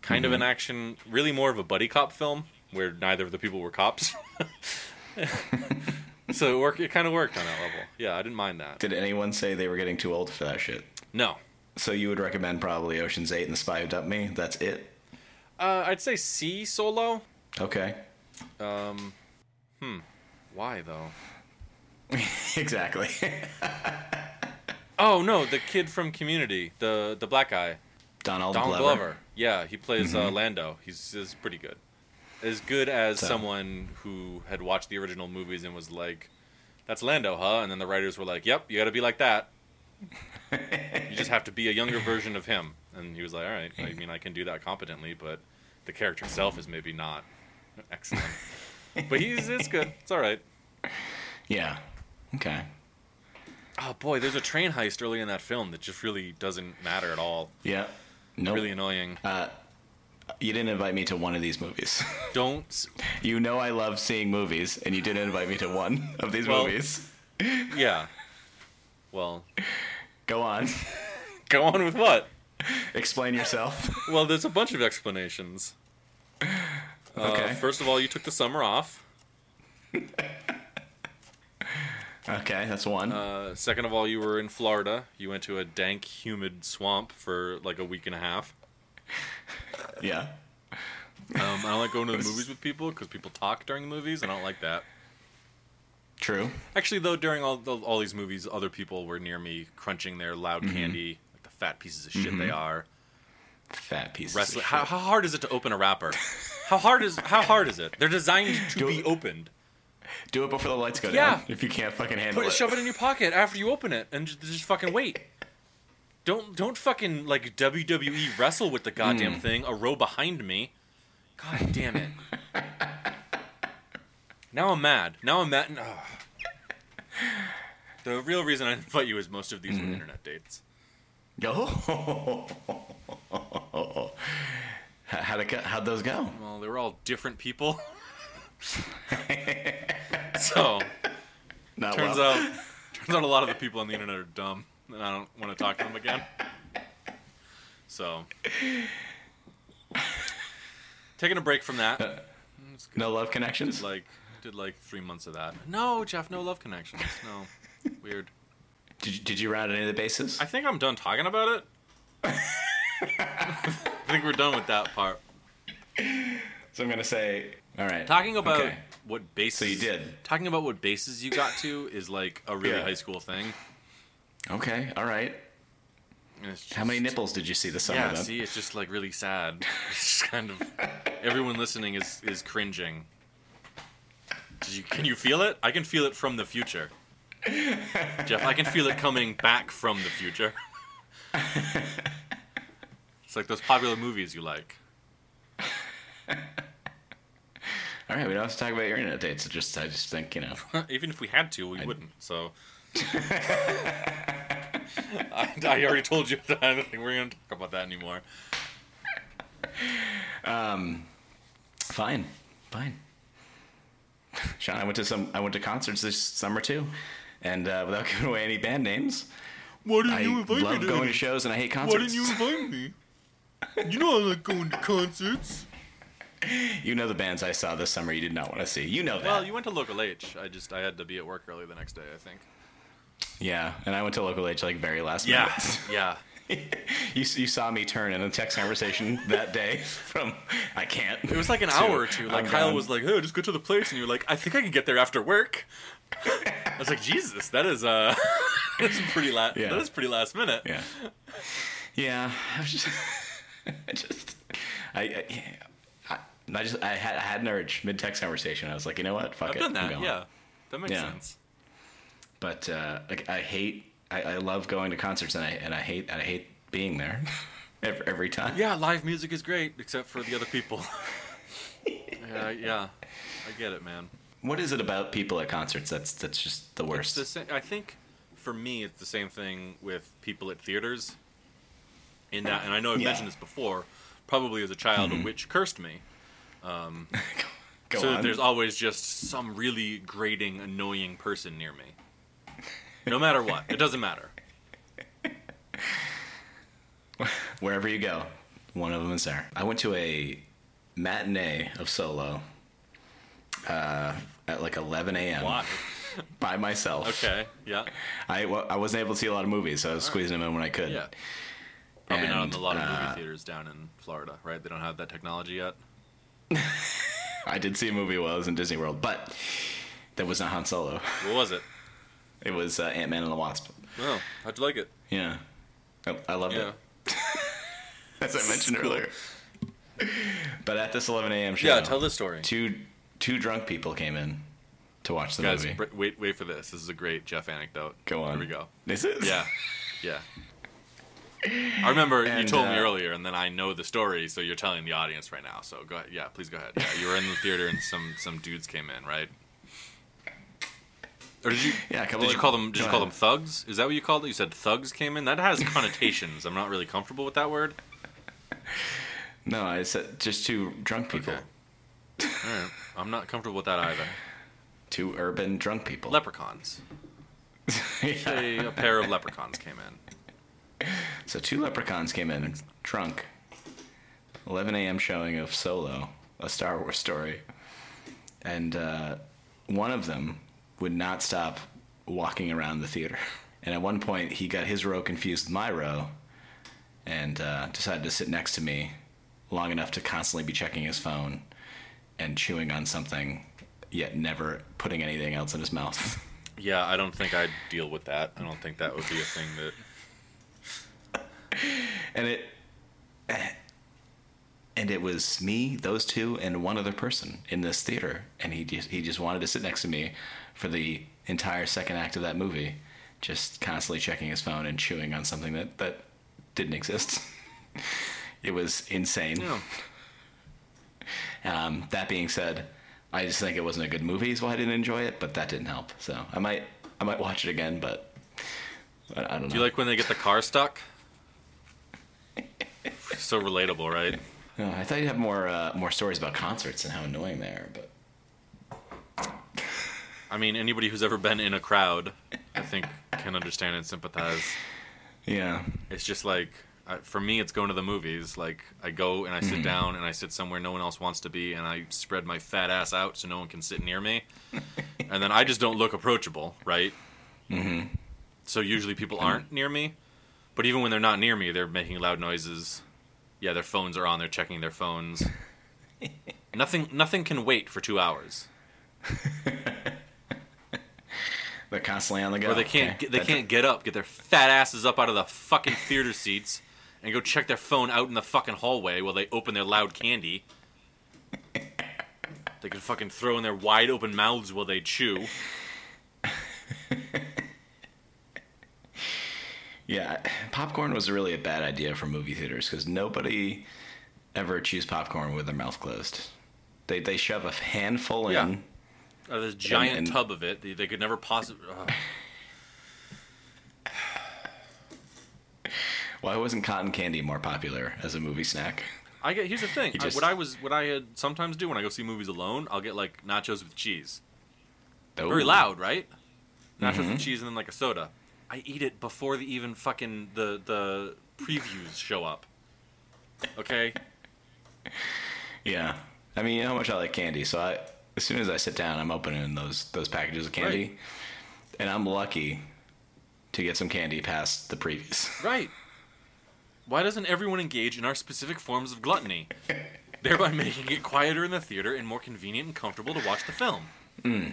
kind of an action. Really, more of a buddy cop film where neither of the people were cops. *laughs* *laughs* *laughs* so it worked. It kind of worked on that level. Yeah, I didn't mind that. Did anyone say they were getting too old for that shit? No, So you would recommend probably Ocean's Eight and The Spy Who Dumped Me? That's it? uh, I'd say C solo. Okay. Um, hmm. Why though? *laughs* exactly. Oh no, the kid from Community, the the black guy, Donald, Donald Glover. Glover. Yeah, he plays uh, Lando. He's, he's pretty good. As good as So- someone who had watched the original movies and was like, "That's Lando, huh?" And then the writers were like, "Yep, you got to be like that. you just have to be a younger version of him." And he was like, "All right. I mean, I can do that competently, but the character itself is maybe not excellent. but he's it's good. It's all right." Yeah. Okay. Oh boy, there's a train heist early in that film that just really doesn't matter at all. Yeah. No. Really annoying. Uh, You didn't invite me to one of these movies. *laughs* Don't. you know I love seeing movies, and you didn't invite me to one of these Well- movies. *laughs* Yeah. Well, Go on. go on with what? Explain yourself. *laughs* Well, there's a bunch of explanations. Uh, Okay. first of all, you took the summer off. Okay, that's one. Uh, second of all, you were in Florida. You went to a dank, humid swamp for like a week and a half. Yeah. Um, I don't like going to the movies with people because people talk during the movies. I don't like that. True. Actually, though, during all the, all these movies, other people were near me crunching their loud Mm-hmm. candy, like the fat pieces of shit they are. Fat pieces. Wrestling. Of How, shit. how hard is it to open a wrapper? How hard is how hard is it? They're designed to Do be it. opened. Do it before the lights go Yeah. down. If you can't fucking handle Put it. it, shove it in your pocket after you open it, and just, just fucking wait. Don't don't fucking like WWE wrestle with the goddamn hmm. thing. A row behind me. God damn it. now I'm mad. Now I'm mad. The real reason I invite you is most of these were mm-hmm. internet dates. *laughs* Oh. How'd, it go? How'd those go? Well, they were all different people. *laughs* so Not turns well. out turns out a lot of the people on the internet are dumb, and I don't want to talk to them again. So taking a break from that. Uh, no love connections? Like did like three months of that. No, Jeff, no love connections. No, *laughs* weird. Did you, did you round any of the bases? I think I'm done talking about it. *laughs* I think we're done with that part. So I'm gonna say, all right. Talking about Okay. what bases So you did. Talking about what bases you got to is like a really Yeah. high school thing. Okay, all right. It's How many nipples did you see this summer? Yeah, then? see, it's just like really sad. *laughs* It's just kind of everyone listening is is cringing. Did you, can you feel it? I can feel it from the future. Jeff, I can feel it coming back from the future. *laughs* It's like those popular movies you like. All right, we don't have to talk about your internet dates. Just, I just think, you know. *laughs* Even if we had to, we wouldn't. So. I, *laughs* I already told you that I don't think we're going to talk about that anymore. Um, Fine, fine. Sean, I went to some. I went to concerts this summer too, and uh, without *laughs* giving away any band names, Why didn't I love going to shows and I hate concerts. Why didn't you invite me? You know I like going to concerts. You know the bands I saw this summer. You did not want to see. You know that. Well, you went to local H. I just I had to be at work early the next day. I think. Yeah, and I went to local H like very last Yeah, minute. *laughs* yeah. yeah. *laughs* you you saw me turn in a text conversation that day from I can't. It was like an *laughs* to, hour or two. Like I'm Kyle gone. was like, "Oh, just go to the place," and you're like, "I think I can get there after work." I was like, "Jesus, that is uh, that's pretty last. Yeah. That is pretty last minute." Yeah. Yeah. I was just. I just. I. I, I, I just. I had, I had an urge mid text conversation. I was like, you know what? Fuck I've it. done I'm that. going. Yeah, that makes Yeah. sense. But uh, like, I hate. I, I love going to concerts, and I and I hate. And I hate being there *laughs* every, every time. Yeah, live music is great, except for the other people. *laughs* yeah, yeah, I get it, man. What is it about people at concerts that's that's just the worst? the same, I think for me, it's the same thing with people at theaters. In that, and I know I've Yeah. mentioned this before, probably as a child, Mhm. a witch cursed me. *laughs* Go so that on. there's always just some really grating, annoying person near me. No matter what, it doesn't matter. *laughs* Wherever you go, one of them is there. I went to a matinee of Solo uh, at like 11 a.m. Why? *laughs* by myself. Okay. Yeah. I, well, I wasn't able to see a lot of movies, so I was squeezing them in when I could. Yeah. Probably not in a lot of uh, movie theaters down in Florida, right? They don't have that technology yet. *laughs* I did see a movie while I was in Disney World, but that was not Han Solo. What was it? It was uh, Ant Man and the Wasp. Oh, how'd you like it? Yeah. I, I loved Yeah. it, *laughs* as I mentioned Cool. earlier. But at this 11 a.m. show, Yeah, tell this story. two two drunk people came in to watch the Guys, movie. br- wait, wait for this. This is a great Jeff anecdote. Go on. Here we go. This is Yeah, yeah. I remember you And, told me uh, earlier, and then I know the story, so you're telling the audience right now. So go ahead. Yeah, please go ahead. Yeah, you were in the theater, and some some dudes came in, right? Or did you? Yeah, Did you call them? Did you call them thugs? Is that what you called it? You said thugs came in. That has connotations. I'm not really comfortable with that word. No, I said just two drunk people. Okay. All right. I'm not comfortable with that either. Two urban drunk people. Leprechauns. *laughs* Yeah. A pair of leprechauns came in. So two leprechauns came in drunk. 11 a.m. showing of Solo, a Star Wars story, and uh, one of them would not stop walking around the theater. And at one point, he got his row confused with my row, and uh, decided to sit next to me long enough to constantly be checking his phone and chewing on something, yet never putting anything else in his mouth. *laughs* Yeah, I don't think I'd deal with that. I don't think that would be a thing that. *laughs* and it and it was me those two and one other person in this theater and he just he just wanted to sit next to me for the entire second act of that movie just constantly checking his phone and chewing on something that that didn't exist *laughs* it was insane Yeah. um, that being said i just think it wasn't a good movie is why i didn't enjoy it but that didn't help so i might i might watch it again but i, I don't know Do you like when they get the car stuck? so relatable, right? *laughs* Oh, I thought you'd have more uh, more stories about concerts and how annoying they are, but I mean, anybody who's ever been in a crowd, I think, can understand and sympathize. yeah, It's just like, for me, it's going to the movies. Like, I go and I sit down and I sit somewhere no one else wants to be, and I spread my fat ass out so no one can sit near me. *laughs* and then I just don't look approachable, right? Mm-hmm. So usually people aren't near me. But even when they're not near me, they're making loud noises. Yeah, their phones are on. They're checking their phones. *laughs* nothing, nothing can wait for two hours. *laughs* they're constantly on the go. Or they can't Okay. get, they That- can't get up, get their fat asses up out of the fucking theater seats, and go check their phone out in the fucking hallway while they open their loud candy. They can fucking throw in their wide open mouths while they chew. Yeah, popcorn was really a bad idea for movie theaters because nobody ever chews popcorn with their mouth closed. They they shove a handful Yeah. in. Out of this giant and- tub of it, they, they could never possibly. Why wasn't cotton candy more popular as a movie snack? I get. Here's the thing. He I- what I was, what I had sometimes do when I go see movies alone, I'll get like nachos with cheese. Oh. Very loud, right? Nachos Mm-hmm. with cheese and then like a soda. I eat it before the even fucking the the previews show up. Okay. *laughs* Yeah, I mean, you know how much I like candy, so I as soon as I sit down, I'm opening those those packages of candy, Right. and I'm lucky to get some candy past the previous. *laughs* Right. Why doesn't everyone engage in our specific forms of gluttony, *laughs* thereby making it quieter in the theater and more convenient and comfortable to watch the film? Mm.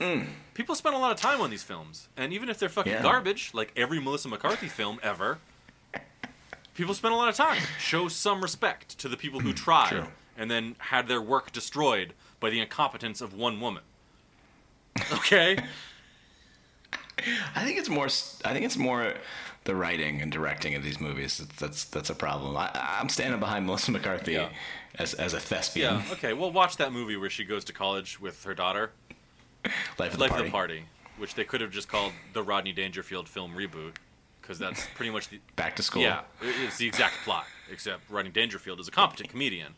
Mm. People spend a lot of time on these films, and even if they're fucking Yeah. garbage, like every Melissa McCarthy film ever, people spend a lot of time. *laughs* Show some respect to the people who mm, tried True. and then had their work destroyed by the incompetence of one woman. *laughs* Okay? I think it's more. I think it's more the writing and directing of these movies. That's that's, that's a problem. I, I'm standing behind Melissa McCarthy Yeah. as as a thespian. yeah, okay. Well, watch that movie where she goes to college with her daughter. Life of the Life party. of the Party, which they could have just called the Rodney Dangerfield film reboot, because that's pretty much the Back to school. yeah, it's the exact plot. Except Rodney Dangerfield is a competent comedian.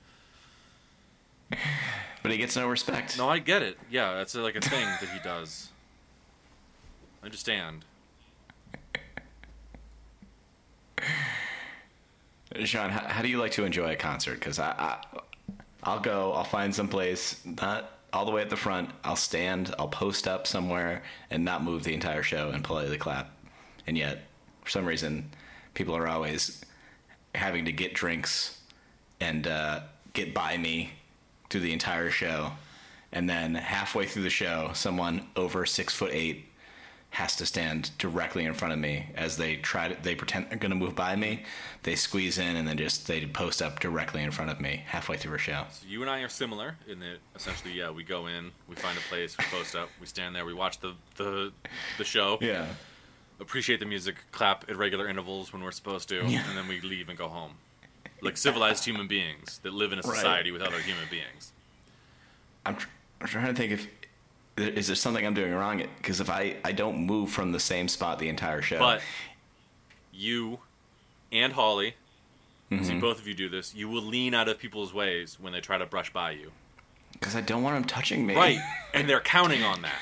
But he gets no respect. No, I get it. Yeah, that's like a thing that he does. I understand. Sean, how, how do you like to enjoy a concert? Because I, I, I'll go. I'll find some place not all the way at the front. I'll stand. I'll post up somewhere and not move the entire show and politely clap. And yet, for some reason, people are always having to get drinks and uh, get by me through the entire show. And then halfway through the show, someone over six foot eight has to stand directly in front of me as they try to they pretend they're going to move by me they squeeze in and then just they post up directly in front of me halfway through a show So you and I are similar in that essentially, yeah, we go in, we find a place, we post up, we stand there, we watch the the, the show, yeah appreciate the music, clap at regular intervals when we're supposed to, Yeah. and then we leave and go home. Like civilized human beings that live in a Right. society with other human beings. I'm, tr- I'm trying to think if is there something I'm doing wrong because if I I don't move from the same spot the entire show But you and Holly, Mm-hmm. see both of you do this, you will lean out of people's ways when they try to brush by you. because I don't want them touching me Right. *laughs* And they're counting on that.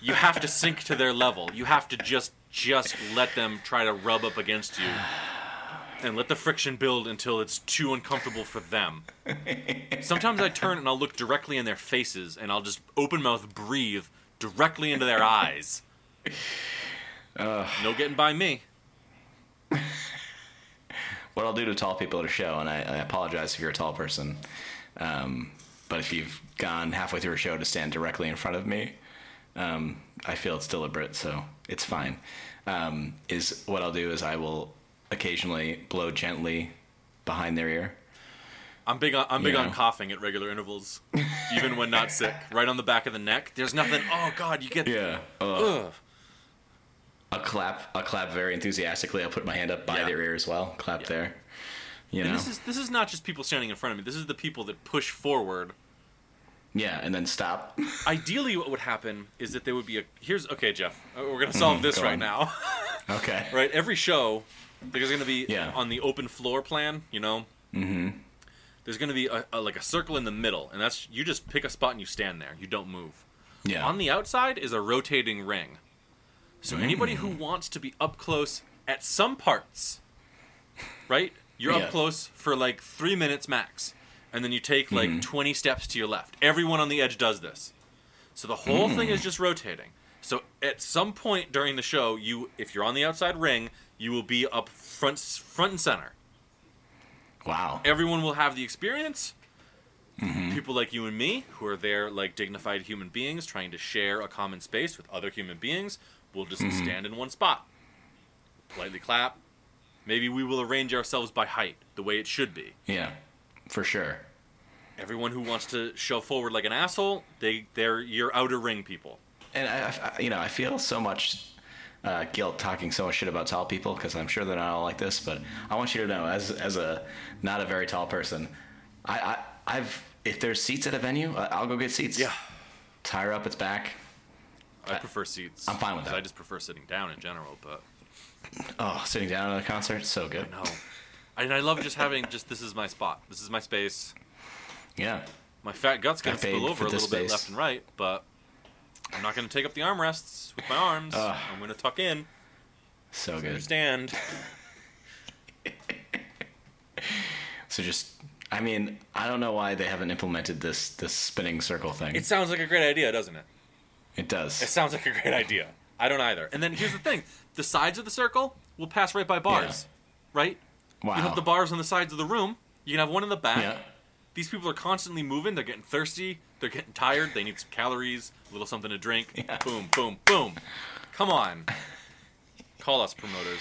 You have to sink to their level. You have to just just let them try to rub up against you. *sighs* *sighs* And let the friction build until it's too uncomfortable for them. Sometimes I turn and I'll look directly in their faces and I'll just open mouth breathe directly into their eyes. no getting by me. what I'll do to tall people at a show, and I, I apologize if you're a tall person, um, but if you've gone halfway through a show to stand directly in front of me, um, I feel it's deliberate, so it's fine. Um, is what I'll do is I will occasionally blow gently behind their ear. I'm big on I'm big on coughing at regular intervals, even when not sick. *laughs* Right on the back of the neck. There's nothing. Oh God, you get. Yeah. Ugh. I'll clap. I'll clap very enthusiastically. I'll put my hand up by Yeah. their ear as well. Clap Yeah. there. You And know. this is this is not just people standing in front of me. This is the people that push forward. yeah, and then stop. *laughs* Ideally, what would happen is that there would be a. Here's okay, Jeff. We're gonna solve this Mm-hmm. go right on. now. *laughs* okay. right. Every show, there's gonna be Yeah. on the open floor plan. You know. Mm-hmm. There's gonna be a, a, like a circle in the middle, and that's you just pick a spot and you stand there. You don't move. Yeah. On the outside is a rotating ring. So anybody Mm. who wants to be up close at some parts, right? You're Yeah. up close for like three minutes max, and then you take like Mm-hmm. 20 steps to your left. Everyone on the edge does this. So the whole thing Mm. is just rotating. So at some point during the show, you if you're on the outside ring, you will be up front front and center. wow. Everyone will have the experience. Mm-hmm. People like you and me, who are there like dignified human beings trying to share a common space with other human beings, will just Mm-hmm. stand in one spot. Politely clap. Maybe we will arrange ourselves by height, the way it should be. Yeah. For sure. Everyone who wants to shove forward like an asshole, they they're your outer ring people. And I, I, you know, I feel so much uh, guilt talking so much shit about tall people because I'm sure they're not all like this. But I want you to know, as as a not a very tall person, I, I I've if there's seats at a venue, I- I'll go get seats. Yeah, tire up its back. I prefer seats. I'm fine with that. I just prefer sitting down in general, but Oh, sitting down at a concert, so good. no. And I love just having just this is my spot. This is my space. Yeah. My fat gut's gonna spill over a this little bit left and right, but I'm not gonna take up the armrests with my arms. Ugh. I'm gonna tuck in. So good. Understand? *laughs* So just, I mean, I don't know why they haven't implemented this this spinning circle thing. It sounds like a great idea, doesn't it? it does. It sounds like a great idea. I don't either. And then here's the thing: the sides of the circle will pass right by bars, right? Wow. You have the bars on the sides of the room. You can have one in the back. Yeah. These people are constantly moving. They're getting thirsty. They're getting tired. They need some calories, a little something to drink. *laughs* Yeah. Boom, boom, boom. Come on. Call us promoters.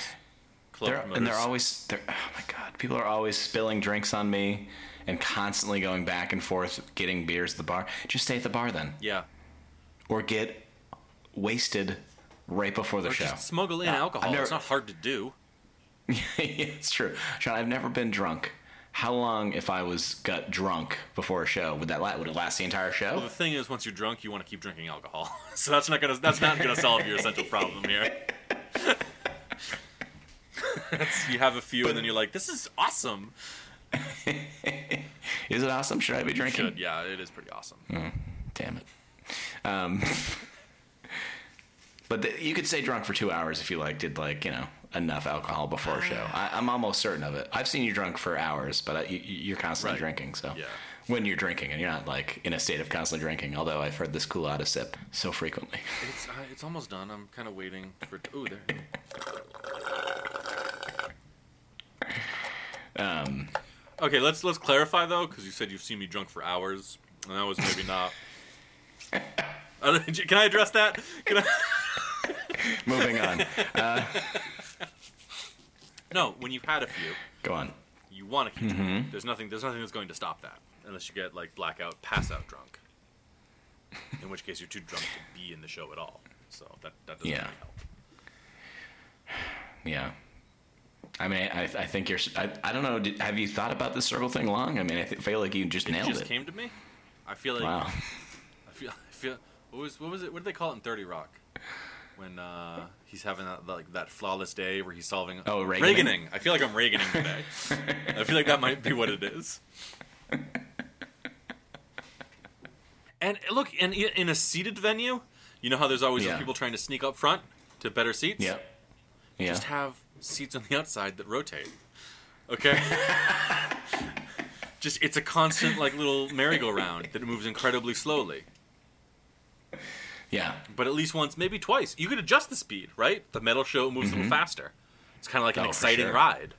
Club They're, promoters. and they're always, they're, oh my god, people are always spilling drinks on me and constantly going back and forth getting beers at the bar. Just stay at the bar then, yeah. or get wasted right before the Or show. just smuggle in No, alcohol. Never- It's not hard to do. *laughs* it's true, Sean. I've never been drunk. How long, if I was got drunk before a show, would that la- would it last the entire show? Well, the thing is, once you're drunk, you want to keep drinking alcohol. *laughs* so that's not gonna that's not gonna solve your essential problem here. *laughs* You have a few, and then you're like, "This is awesome." *laughs* Is it awesome? Should I be drinking? Should yeah, it is pretty awesome. Damn it. Um, but the, you could stay drunk for two hours if you like did like you know enough alcohol before a show. I, I'm almost certain of it. I've seen you drunk for hours, but I, you, you're constantly Right. drinking. So Yeah. when you're drinking and you're not like in a state of constantly drinking. Although I've heard this Coolatta sip so frequently. It's uh, it's almost done. I'm kind of waiting for. Ooh, there. Um, Okay, let's let's clarify though, because you said you've seen me drunk for hours, and that was maybe not. *laughs* Can I address that? Can I? moving on. Uh, No, when you've had a few, go on. you want to keep drinking. Mm-hmm. There's nothing. There's nothing that's going to stop that, unless you get like blackout, pass out drunk. *laughs* In which case, you're too drunk to be in the show at all. So that that doesn't Yeah. really help. Yeah. I mean, I, I think you're. I, I don't know. Did, have you thought about this circle thing long? I mean, I th- feel like you just It nailed just it. came to me. I feel like wow. *laughs* I feel. I feel. What was what was it? What did they call it in Thirty Rock? When uh, he's having that like that flawless day where he's solving. Oh, Reaganing? Reaganing. I feel like I'm Reaganing today. I feel like that might be what it is. *laughs* And look, in in a seated venue, you know how there's always Yeah. people trying to sneak up front to better seats. Yeah. Just have seats on the outside that rotate. Okay. *laughs* Just it's a constant like little merry-go-round that moves incredibly slowly. Yeah. But at least once, maybe twice, you could adjust the speed, right? The metal show moves a little faster. It's kind of like an Oh, exciting sure. ride.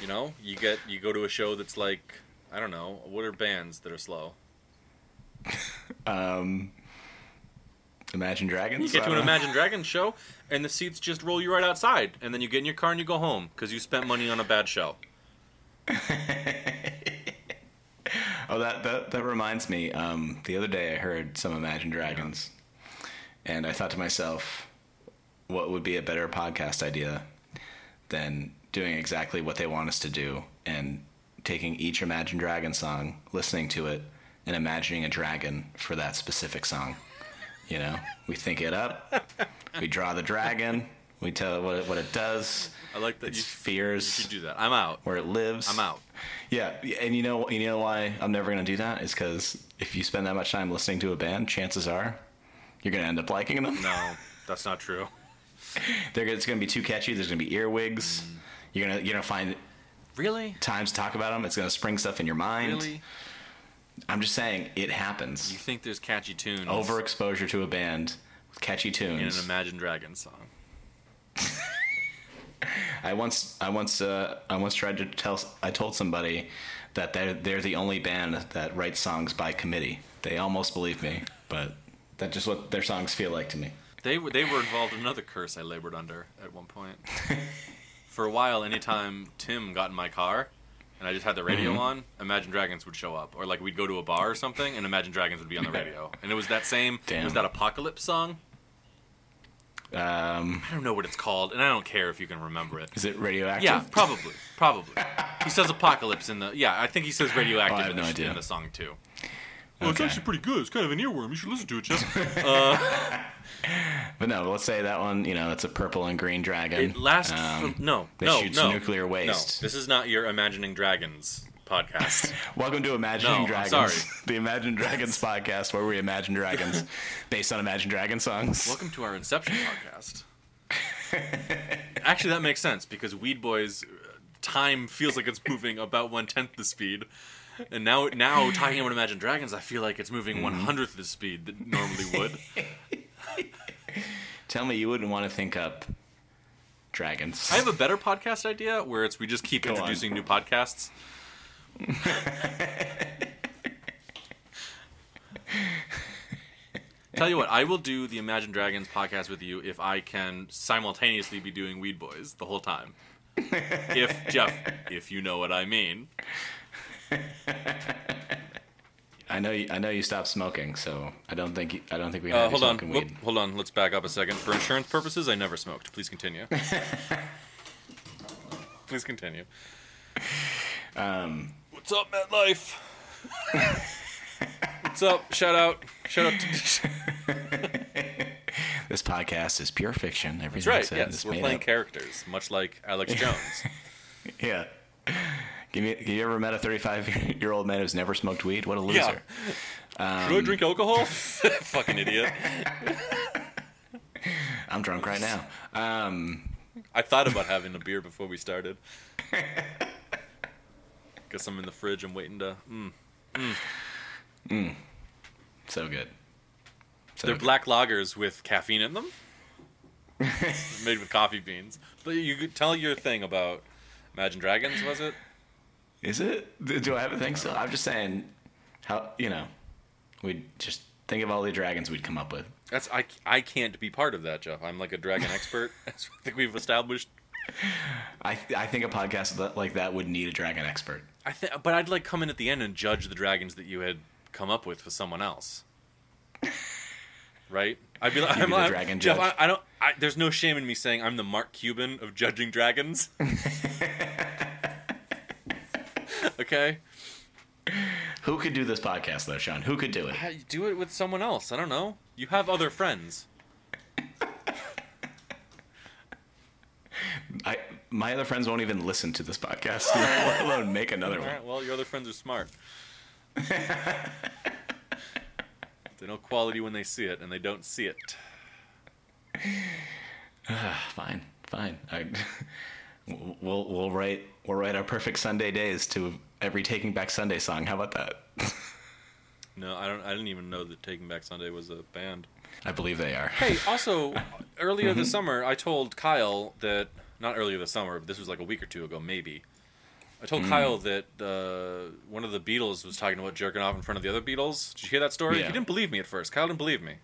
You know, you get you go to a show that's like I don't know, what are bands that are slow? *laughs* Um. Imagine Dragons. You get to an. Imagine Dragons show, and the seats just roll you right outside, and then you get in your car and you go home because you spent money on a bad show. *laughs* Oh, that, that that reminds me. Um, the other day I heard some Imagine Dragons, and I thought to myself, what would be a better podcast idea than doing exactly what they want us to do and taking each Imagine Dragon song, listening to it, and imagining a dragon for that specific song. You know, we think it up, we draw the dragon, we tell it what it, what it does, I like that its you fears, should do that. I'm out. where it lives. I'm out. Yeah, and you know, you know why I'm never gonna do that is because if you spend that much time listening to a band, chances are you're gonna end up liking them. No, that's not true. *laughs* They're it's gonna be too catchy. There's gonna be earwigs. Mm. You're gonna you're gonna find Really? times to talk about them. It's gonna spring stuff in your mind. Really? I'm just saying it happens. You think there's catchy tunes Overexposure to a band with catchy tunes in an. Imagine Dragons song? *laughs* I once I once uh, I once tried to tell I told somebody that they're they're the only band that writes songs by committee. They almost believed me, but that's just what their songs feel like to me. They were they were involved in another curse I labored under at one point. *laughs* For a while, anytime Tim got in my car and I just had the radio Mm-hmm. on, Imagine Dragons would show up, or like we'd go to a bar or something, and Imagine Dragons would be on the radio, *laughs* and it was that same it Damn. was that Apocalypse song. Um, I don't know what it's called, and I don't care if you can remember it. is it radioactive? Yeah, probably, probably. *laughs* He says apocalypse in the yeah. I think he says radioactive Oh, in, the, no sh- idea. in the song too. Well, it's actually pretty good. It's kind of an earworm. You should listen to it, Jeff. *laughs* But no, let's say that one, you know, it's a purple and green dragon. It lasts. Um, for, no, that no, shoots no, nuclear waste. No, this is not your Imagining Dragons podcast. *laughs* Welcome to Imagining No, I'm Dragons, sorry. *laughs* the Imagine Dragons podcast, where we imagine dragons based on Imagine Dragon songs. Welcome to our Inception podcast. Actually, that makes sense because Weed Boys uh, time feels like it's moving about one tenth the speed, and now now talking about Imagine Dragons, I feel like it's moving Mm-hmm. one hundredth the speed that normally would. *laughs* Tell me you wouldn't want to think up dragons. I have a better podcast idea where it's we just keep Go on. introducing new podcasts. *laughs* Tell you what, I will do the Imagine Dragons podcast with you if I can simultaneously be doing Weed Boys the whole time. if Jeff, if you know what I mean. I know. You, I know you stopped smoking, so I don't think. You, I don't think we Uh, hold on, smoking Whoop, hold on. Let's back up a second. For insurance purposes, I never smoked. Please continue. *laughs* Please continue. Um, What's up, MetLife? *laughs* What's up? Shout out. Shout out to. *laughs* this podcast is pure fiction. Everything That's right. said Yes, is we're playing up. characters, much like Alex Jones. Yeah. Give me. Have you ever met a 35 year old man who's never smoked weed? What a loser. Yeah. Should I drink alcohol? *laughs* Fucking idiot. *laughs* I'm drunk right now. Um, I thought about having a beer before we started. *laughs* Guess I'm in the fridge. I'm waiting to. Mm. So good. So They're good. black lagers with caffeine in them, made with coffee beans. But you could tell your thing about Imagine Dragons, was it? Is it? Do I ever think so? I'm just saying, how you know, we'd just think of all the dragons we'd come up with. That's I. I can't be part of that, Jeff. I'm like a dragon expert. *laughs* I think we've established. I I think a podcast that- like that would need a dragon expert. I think, but I'd like come in at the end and judge the dragons that you had come up with for someone else. *laughs* Right? I'd be like, You'd I'm, be the I'm- dragon Jeff. judge. I, I don't. I, there's no shame in me saying I'm the Mark Cuban of judging dragons. *laughs* okay. Who could do this podcast though, Sean? Who could do it? Ha- Do it with someone else. I don't know. You have other friends. *laughs* I my other friends won't even listen to this podcast, *laughs* let alone make another one. right. Well, your other friends are smart. *laughs* they know quality when they see it, and they don't see it. Ah, fine, fine. I, we'll we'll write we'll write our perfect Sunday days to every Taking Back Sunday song. How about that? *laughs* No, I don't. I didn't even know that Taking Back Sunday was a band. I believe they are. Hey, also, *laughs* earlier this summer, I told Kyle that not earlier this summer, but this was like a week or two ago, maybe. I told Kyle that uh, one of the Beatles was talking about jerking off in front of the other Beatles. Did you hear that story? Yeah. He didn't believe me at first. Kyle didn't believe me.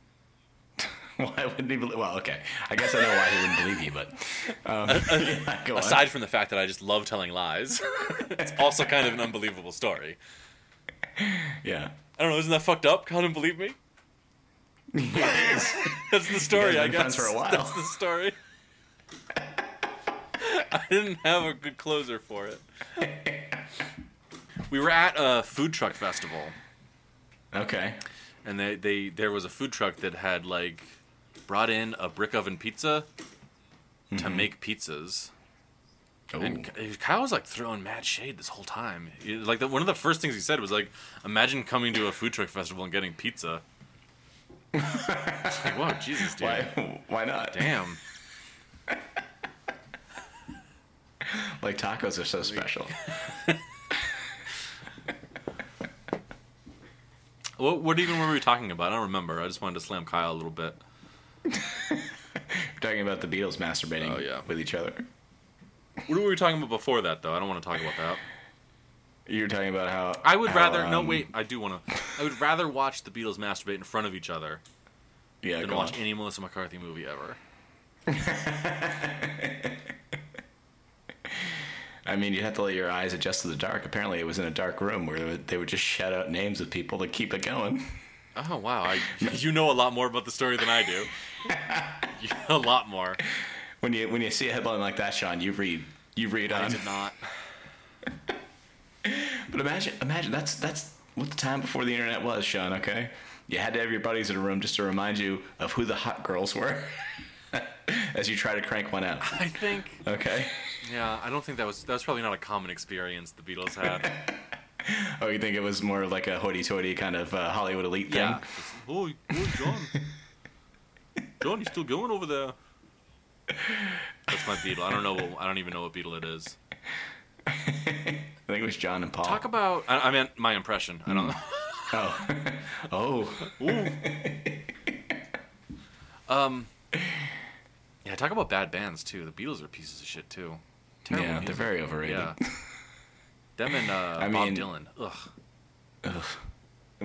*laughs* Why wouldn't he believe? Well, okay. I guess I know why he wouldn't believe you, but um, *laughs* yeah, go on. Aside from the fact that I just love telling lies, *laughs* it's also kind of an unbelievable story. yeah. I don't know. Isn't that fucked up? Didn't believe me. That's the story. I guess for a while. that's the story. I didn't have a good closer for it. We were at a food truck festival, Okay. and they, they there was a food truck that had like brought in a brick oven pizza to mm-hmm. make pizzas. Ooh. And Kyle was like throwing mad shade this whole time. Like the, one of the first things he said was like, "Imagine coming to a food truck festival and getting pizza." *laughs* Like, whoa, Jesus, dude. Why? Why not? Damn. *laughs* Like tacos are so special. *laughs* What, what even were we talking about? I don't remember. I just wanted to slam Kyle a little bit. Talking about the Beatles masturbating Oh, yeah. with each other. What were we talking about before that, though? I don't want to talk about that. You're talking about how I would how, rather. no, um, wait. I do want to. I would rather watch the Beatles masturbate in front of each other Yeah, than watch on. any Melissa McCarthy movie ever. *laughs* I mean, you have to let your eyes adjust to the dark. Apparently, it was in a dark room where they would just shout out names of people to keep it going. Oh wow! I, *laughs* you know a lot more about the story than I do. *laughs* A lot more. When you when you see a headline like that, Sean, you read you read I on. did not. *laughs* But imagine imagine that's that's what the time before the internet was, Sean. Okay, you had to have your buddies in a room just to remind you of who the hot girls were as you try to crank one out. I think. Okay. Yeah, I don't think that was that was probably not a common experience the Beatles had. Oh, you think it was more like a hoity-toity kind of uh, Hollywood elite thing? yeah. Oh, oh, John. John, you still going over there? That's my Beatle. I don't know. What, I don't even know what Beatle it is. *laughs* I think it was John and Paul. Talk about. I, I meant my impression. I don't. Know. *laughs* oh, *laughs* oh, Ooh. um. Yeah, talk about bad bands too. The Beatles are pieces of shit too. Terrible yeah, they're very overrated. Yeah. Them and uh, I Bob mean- Dylan. Ugh. Ugh.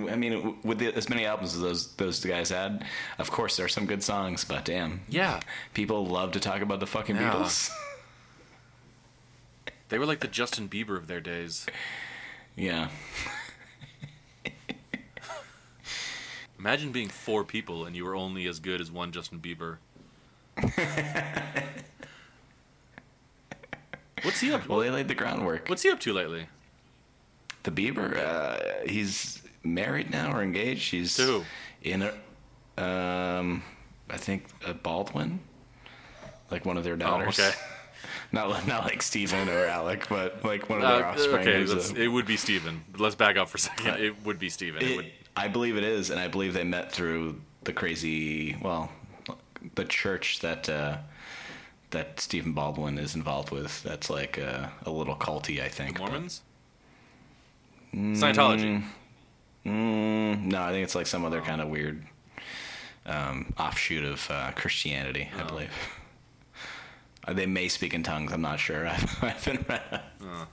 I mean, with the, as many albums as those those guys had, of course there are some good songs, but damn, Yeah. people love to talk about the fucking Yeah. Beatles. *laughs* They were like the Justin Bieber of their days. yeah, *laughs* Imagine being four people and you were only as good as one Justin Bieber. *laughs* What's he up? to? well, they laid the groundwork. What's he up to lately? The Bieber, uh, he's married now or engaged. He's To who? in a, um, I think a Baldwin, like one of their daughters. Oh, okay. *laughs* Not not like Stephen or Alec, but like one of their Uh, offspring. okay, a- it would be Stephen. Let's back up for a second. It would be Stephen. It, It- would, I believe it is, and I believe they met through the crazy, well, the church that uh, that Stephen Baldwin is involved with. That's like uh, a little culty, I think. the but- Mormons? Scientology. Mm, no, I think it's like some other kind of weird um, offshoot of uh, Christianity, I Oh. believe. *laughs* Uh, they may speak in tongues. I'm not sure. *laughs* I haven't read. Uh,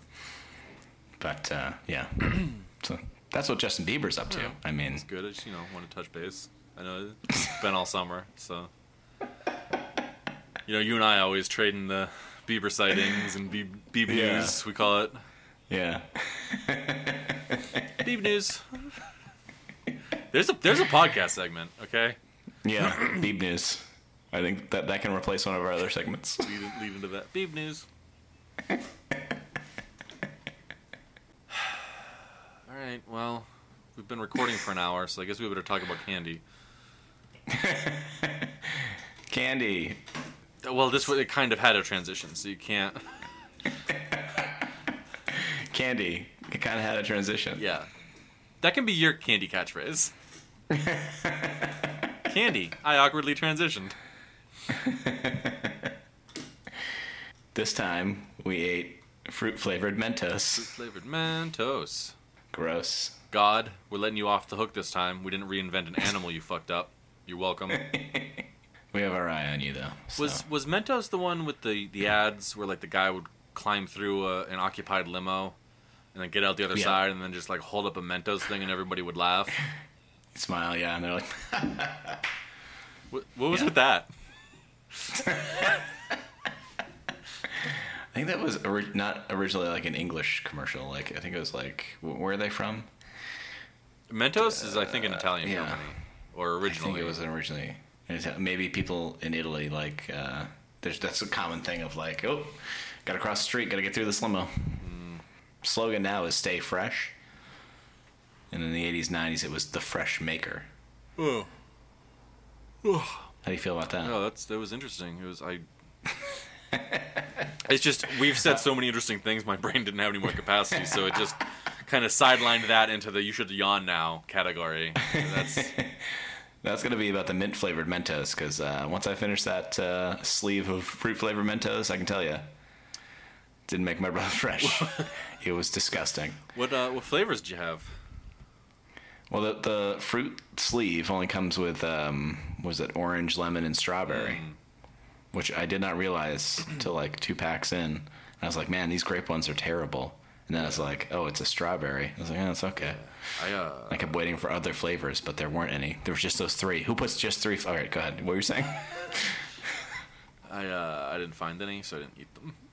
But uh, yeah, *clears throat* so that's what Justin Bieber's up to. Yeah. I mean, it's good. I just you know want to touch base. I know it's been all summer, so you know you and I always trading the Bieber sightings and Beeb Beeb Yeah. news. We call it yeah, Beeb news. There's a there's a podcast segment. Okay, yeah, Beeb News. I think that that can replace one of our other segments. lead, lead into that Beeb news. all right. Well, we've been recording for an hour, so I guess we better talk about candy. *laughs* Candy. Well, this it kind of had a transition, so you can't. *laughs* Candy. It kind of had a transition. Yeah. That can be your candy catchphrase. *laughs* candy. I awkwardly transitioned. *laughs* This time we ate fruit flavored Mentos. Fruit flavored Mentos. Gross. God, we're letting you off the hook this time. We didn't reinvent an animal, you fucked up. You're welcome. We have our eye on you though. so- Was was Mentos the one with the, the ads where like the guy would climb through a, an occupied limo and then get out the other Yeah. side and then just like hold up a Mentos thing and everybody would laugh? *laughs* smile? Yeah, and they're like, *laughs* What, what was Yeah. with that? *laughs* I think that was ori- not originally like an English commercial. Like I think it was like wh- where are they from? Mentos is I think an Italian yeah. company, or I originally. think it was originally. Maybe people in Italy like uh, there's that's a common thing of like oh, got to cross the street, got to get through this limo. Slogan now is "Stay fresh," and in the '80s, '90s, it was "The Fresh Maker." Oh. How do you feel about that? No, that's that was interesting. It was I. *laughs* it's just we've said so many interesting things. My brain didn't have any more capacity, so it just kind of sidelined that into the "you should yawn now" category. That's *laughs* That's gonna be about the mint flavored Mentos because uh, once I finish that uh, sleeve of fruit flavored Mentos, I can tell you, didn't make my breath *laughs* fresh. *laughs* it was disgusting. what. Uh, what flavors did you have? Well, the, the fruit sleeve only comes with um, was it orange, lemon, and strawberry, which I did not realize till like two packs in. I was like, man, these grape ones are terrible. And then I was like, oh, it's a strawberry. I was like, oh, it's okay. I uh, I kept waiting for other flavors, but there weren't any. There was just those three. Who puts just three? All right, go ahead. What were you saying? *laughs* I uh, I didn't find any, so I didn't eat them. *laughs*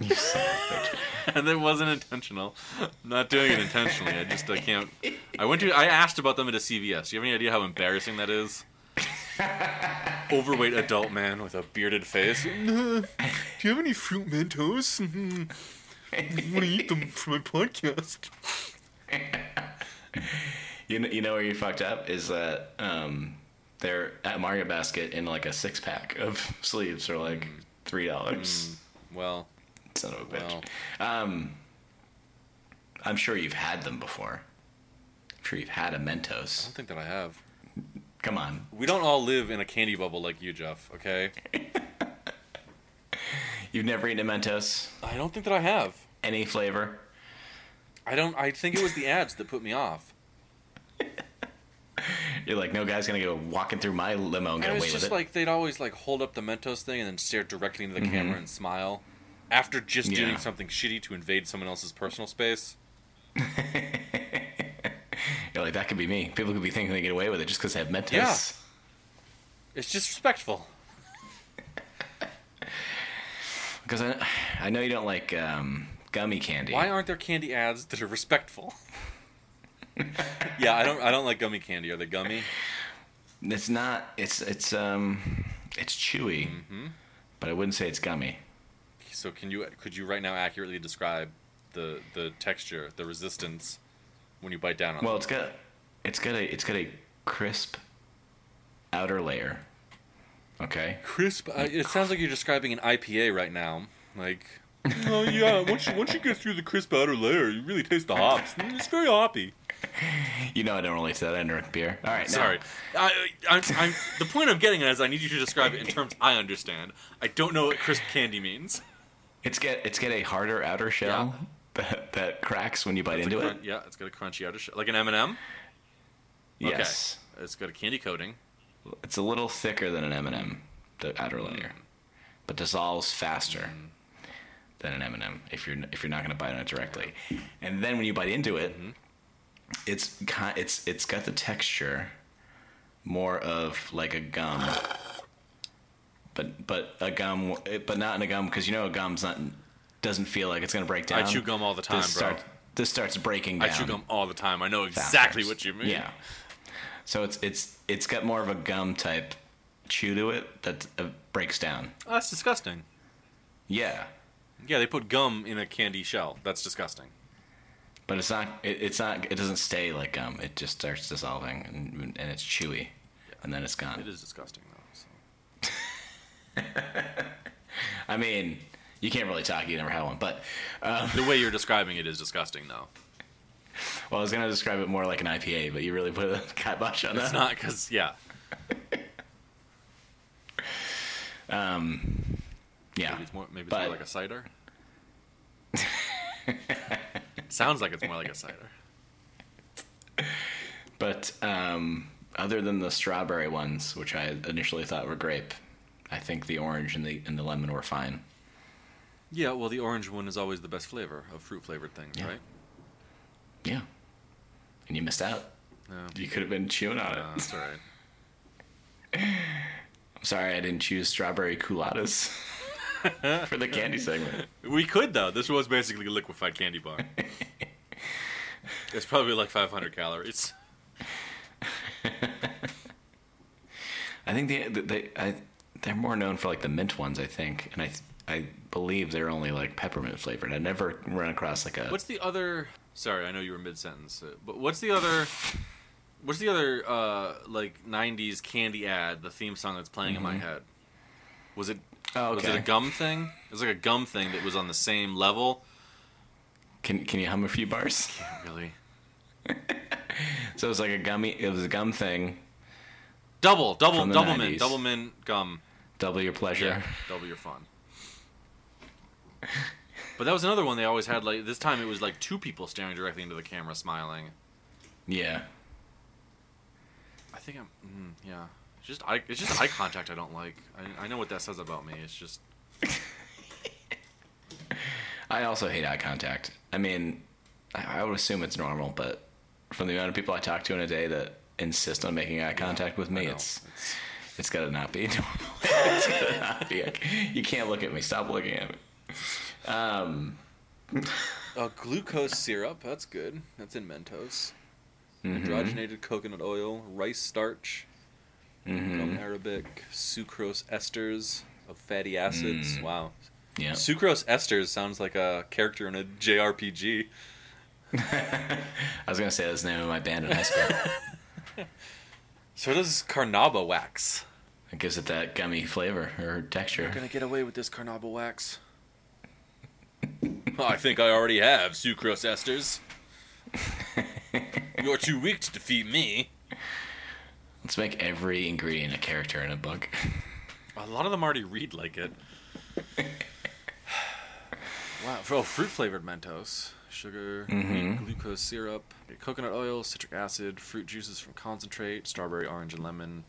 You son of *laughs* and it wasn't intentional. I'm not doing it intentionally. I just I can't. I went to. I asked about them at a CVS. Do you have any idea how embarrassing that is? Overweight adult man with a bearded face. Do you have any fruit Mentos? I want to eat them for my podcast. *laughs* You know, you know where you fucked up is that um, they're at Market Basket in like a six pack of *laughs* sleeves for like three dollars. Well, Son of a bitch. well, Um, I'm sure you've had them before. I'm sure you've had a Mentos. I don't think that I have. Come on, We don't all live in a candy bubble like you, Jeff. Okay. *laughs* you've never eaten a Mentos, I don't think that I have. any flavor. I don't. I think it was the ads that put me off. You're like, no guy's gonna go walking through my limo and get And away it's with just like they'd always like hold up the Mentos thing and then stare directly into the camera and smile after just Yeah. doing something shitty to invade someone else's personal space. *laughs* You're like, that could be me. People could be thinking they get away with it just because they have Mentos. Yeah. It's disrespectful. *laughs* Because I, I know you don't like um, gummy candy. Why aren't there candy ads that are respectful? *laughs* yeah, I don't. I don't like gummy candy. Are they gummy? It's not. It's it's um, it's chewy, Mm-hmm. but I wouldn't say it's gummy. So can you could you right now accurately describe the the texture, the resistance when you bite down on Well, them? it's got it's got a it's got a crisp outer layer. Okay. crisp. I, it sounds like you're describing an IPA right now. Like, *laughs* oh yeah, once you once you get through the crisp outer layer, you really taste the hops. Mm, It's very hoppy. You know I don't really to that. I drink beer. All right. now- Sorry, I, I, I'm, the point I'm getting at is I need you to describe it in terms I understand. I don't know what crisp candy means. It's get it's get a harder outer shell that that cracks when you bite into a it. Yeah, it's got a crunchy outer shell, like an M and m Yes, Okay. It's got a candy coating. it's a little thicker than an M&M, the outer layer, but dissolves faster than an M&M if you're if you're not going to bite on it directly. And then when you bite into it, it's ki- it's it's got the texture more of like a gum, but but a gum, but not in a gum because you know a gum's not doesn't feel like it's going to break down. I chew gum all the time, this bro. Starts, this starts breaking down. I chew gum all the time. I know exactly what you mean. Yeah. So it's it's it's got more of a gum type chew to it that uh, breaks down. Oh, that's disgusting. Yeah, Yeah, they put gum in a candy shell. That's disgusting. but it's not. It, it's not. It doesn't stay like gum. It just starts dissolving and and it's chewy, and then it's gone. It is disgusting though. So. *laughs* I mean, you can't really talk. You never had one, but um, The way you're describing it is disgusting though. *laughs* well, I was gonna describe it more like an IPA, but you really put a *laughs* kibosh on It's that. not because yeah. Um, yeah, Maybe it's more. Maybe it's But- more like a cider. *laughs* Sounds like it's more like a cider. but um, other than the strawberry ones, which I initially thought were grape, I think the orange and the and the lemon were fine. Yeah, well, the orange one is always the best flavor of fruit flavored things, Yeah. right? Yeah. And you missed out. You could have been chewing on it. Uh, that's all right. *laughs* I'm sorry I didn't choose strawberry Coolattas *laughs* *laughs* for the candy segment. We could though. This was basically a liquefied candy bar. *laughs* it's probably like 500 calories. I think they, they I, they're more known for like the mint ones, I think, and I I believe they're only like peppermint flavored. I never run across like a What's the other? Sorry, I know you were mid sentence, uh, but what's the other? What's the other uh, like '90s candy ad? The theme song that's playing in my head. Was it? Oh, Was it a gum thing? It was like a gum thing that was on the same level. can can you hum a few bars? *laughs* Can't really. So it was like a gummy. It was a gum thing. Double, double, double 90s. mint, double mint gum. Double your pleasure. Yeah, double your fun. But that was another one they always had. Like this time, it was like two people staring directly into the camera, smiling. Yeah. I think I'm. Mm, yeah, just eye, it's just eye contact I don't like. I, I know what that says about me. It's just *laughs* I also hate eye contact. I mean, I, I would assume it's normal, but from the amount of people I talk to in a day that insist on making eye contact with me, I it's it's gotta not be *laughs* normal. *laughs* it's gotta not be. You can't look at me. Stop looking at me. Um, uh, glucose syrup. That's good. That's in Mentos. mhm, Hydrogenated coconut oil, rice starch, mhm. gum arabic, sucrose esters of fatty acids. Mm. Wow. Yeah. Sucrose esters sounds like a character in a JRPG. *laughs* *laughs* I was gonna say that's the name of my band in high school. *laughs* So does carnauba wax. it gives it that gummy flavor or texture. You're gonna get away with this carnauba wax. I think I already have sucrose esters. You're too weak to defeat me. Let's make every ingredient a character in a book. A lot of them already read like it. wow. Oh, fruit flavored Mentos. Sugar, mm-hmm. wheat, glucose syrup, coconut oil, citric acid, fruit juices from concentrate, strawberry, orange, and lemon,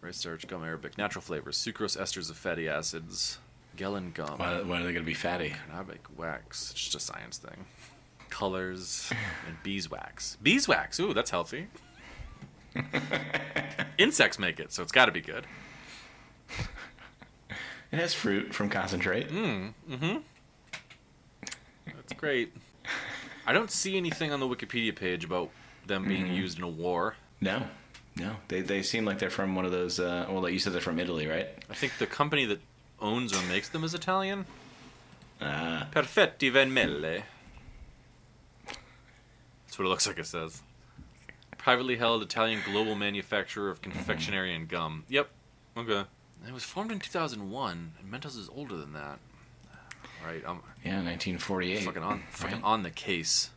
rice starch, gum arabic, natural flavors, sucrose esters of fatty acids, gellan gum. Why, why are they gonna be fatty? Carnabic wax. It's just a science thing. Colors *laughs* and beeswax. Beeswax. Ooh, that's healthy. *laughs* Insects make it, so it's got to be good. It has fruit from concentrate. Mm, hmm That's great. I don't see anything on the Wikipedia page about them being used in a war. No, no. They they seem like they're from one of those. Uh, well, like you said, they're from Italy, right? I think the company that owns or makes them is Italian. Uh, Perfetti Van Melle. That's what it looks like it says. Privately held Italian global manufacturer of confectionery and gum. Yep. Okay. It was formed in 2001, and Mentos is older than that. Right, I'm yeah, 1948. fucking on, *laughs* fucking right? on the case.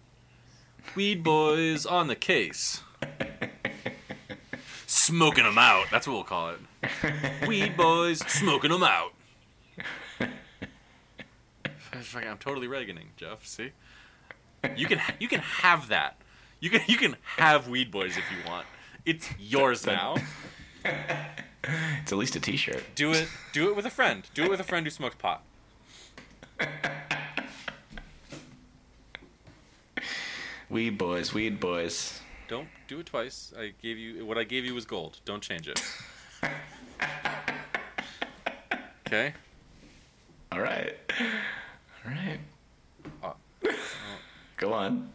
Weed boys on the case. Smoking them out. That's what we'll call it. Weed boys smoking them out. *laughs* I'm totally Reaganing, Jeff. See? You can you can have that. You can you can have Weed Boys if you want. It's yours now. *laughs* It's at least a T-shirt. Do it. Do it with a friend. Do it with a friend who smokes pot. Weed boys, weed boys. Don't do it twice. I gave you what I gave you was gold. Don't change it. Okay. All right, all right. Uh, Go on.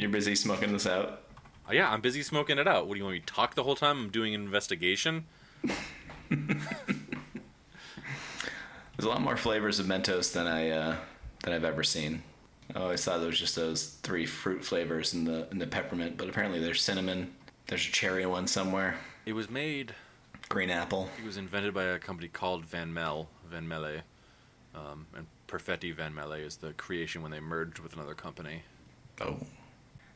You're busy smoking this out. Oh, yeah, I'm busy smoking it out. What do you want me to talk the whole time? I'm doing an investigation. *laughs* There's a lot more flavors of Mentos than I uh, than I've ever seen. I always thought there was just those three fruit flavors in the in the peppermint, but apparently there's cinnamon. There's a cherry one somewhere. It was made. Green apple. It was invented by a company called Van Mel, Van Melle, um, and Perfetti Van Melle is the creation when they merged with another company. Oh.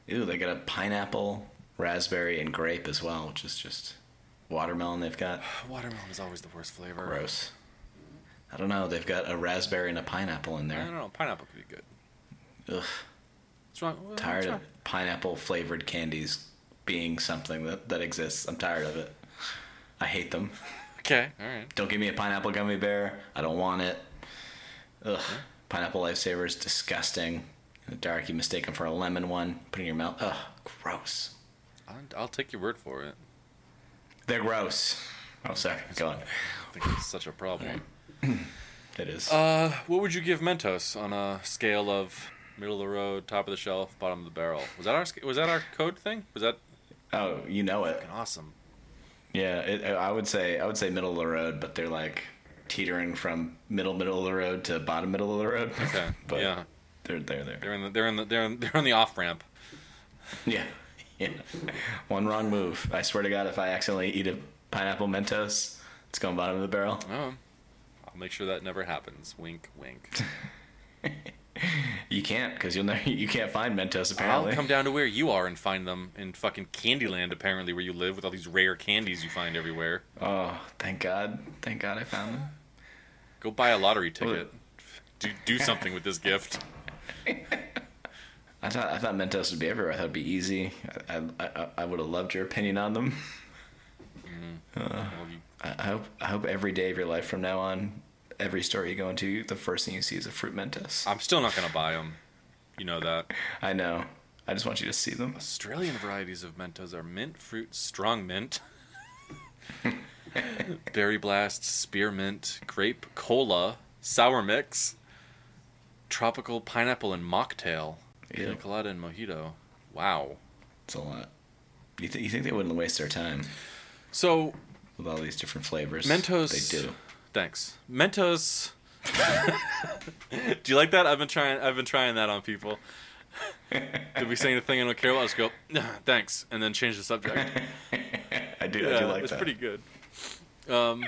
Ew, they got a pineapple, raspberry, and grape as well, which is just watermelon they've got. *sighs* Watermelon is always the worst flavor. Gross. I don't know. They've got a raspberry and a pineapple in there. I don't know. Pineapple could be good. Ugh. What's wrong? What's Tired wrong? of pineapple flavored candies being something that, that exists. I'm tired of it. I hate them. *laughs* Okay. All right. Don't give me a pineapple gummy bear. I don't want it. Ugh. Pineapple lifesaver is disgusting. In the dark, you mistake them for a lemon one. Put in your mouth. Ugh. Gross. I'll, take your word for it. They're gross. Oh, sorry. Go on. I think it's such a problem. *clears throat* It is. Uh, what would you give Mentos on a scale of middle of the road, top of the shelf, bottom of the barrel? Was that our was that our code thing? Was that oh, you know it. awesome? Yeah, it, I would say I would say middle of the road, but they're like teetering from middle middle of the road to bottom middle of the road. Okay. *laughs* but yeah. They're they're there. They're in the they're in the they're in, they're on the off ramp. *laughs* Yeah, yeah. One wrong move. I swear to God, if I accidentally eat a pineapple Mentos, it's going bottom of the barrel. Oh. I'll make sure that never happens. Wink, wink. *laughs* You can't because you'll never, you can't find Mentos apparently. I'll come down to where you are and find them in fucking Candyland, apparently, where you live with all these rare candies you find everywhere. Oh, thank God! Thank God I found them. Go buy a lottery ticket. Do do something with this gift. I thought I thought Mentos would be everywhere. I thought it'd be easy. I I, I, would have loved your opinion on them. Mm-hmm. Uh, well, you, I I hope I hope every day of your life from now on, every store you go into, the first thing you see is a fruit Mentos. I'm still not gonna buy them. You know that. I know. I just want you to see them. Australian varieties of Mentos are mint fruit, strong mint, *laughs* berry blast, spearmint, grape cola, sour mix, tropical pineapple and mocktail, pina colada and mojito. Wow. It's a lot. You, th- you think they wouldn't waste their time So with all these different flavors? Mentos. They do. Thanks. Mentos. *laughs* do you like that? I've been trying. I've been trying that on people. *laughs* Did we say anything I don't care about? Just go, "Nah, thanks, and then change the subject. *laughs* I do. I do like that. it's pretty good. Um,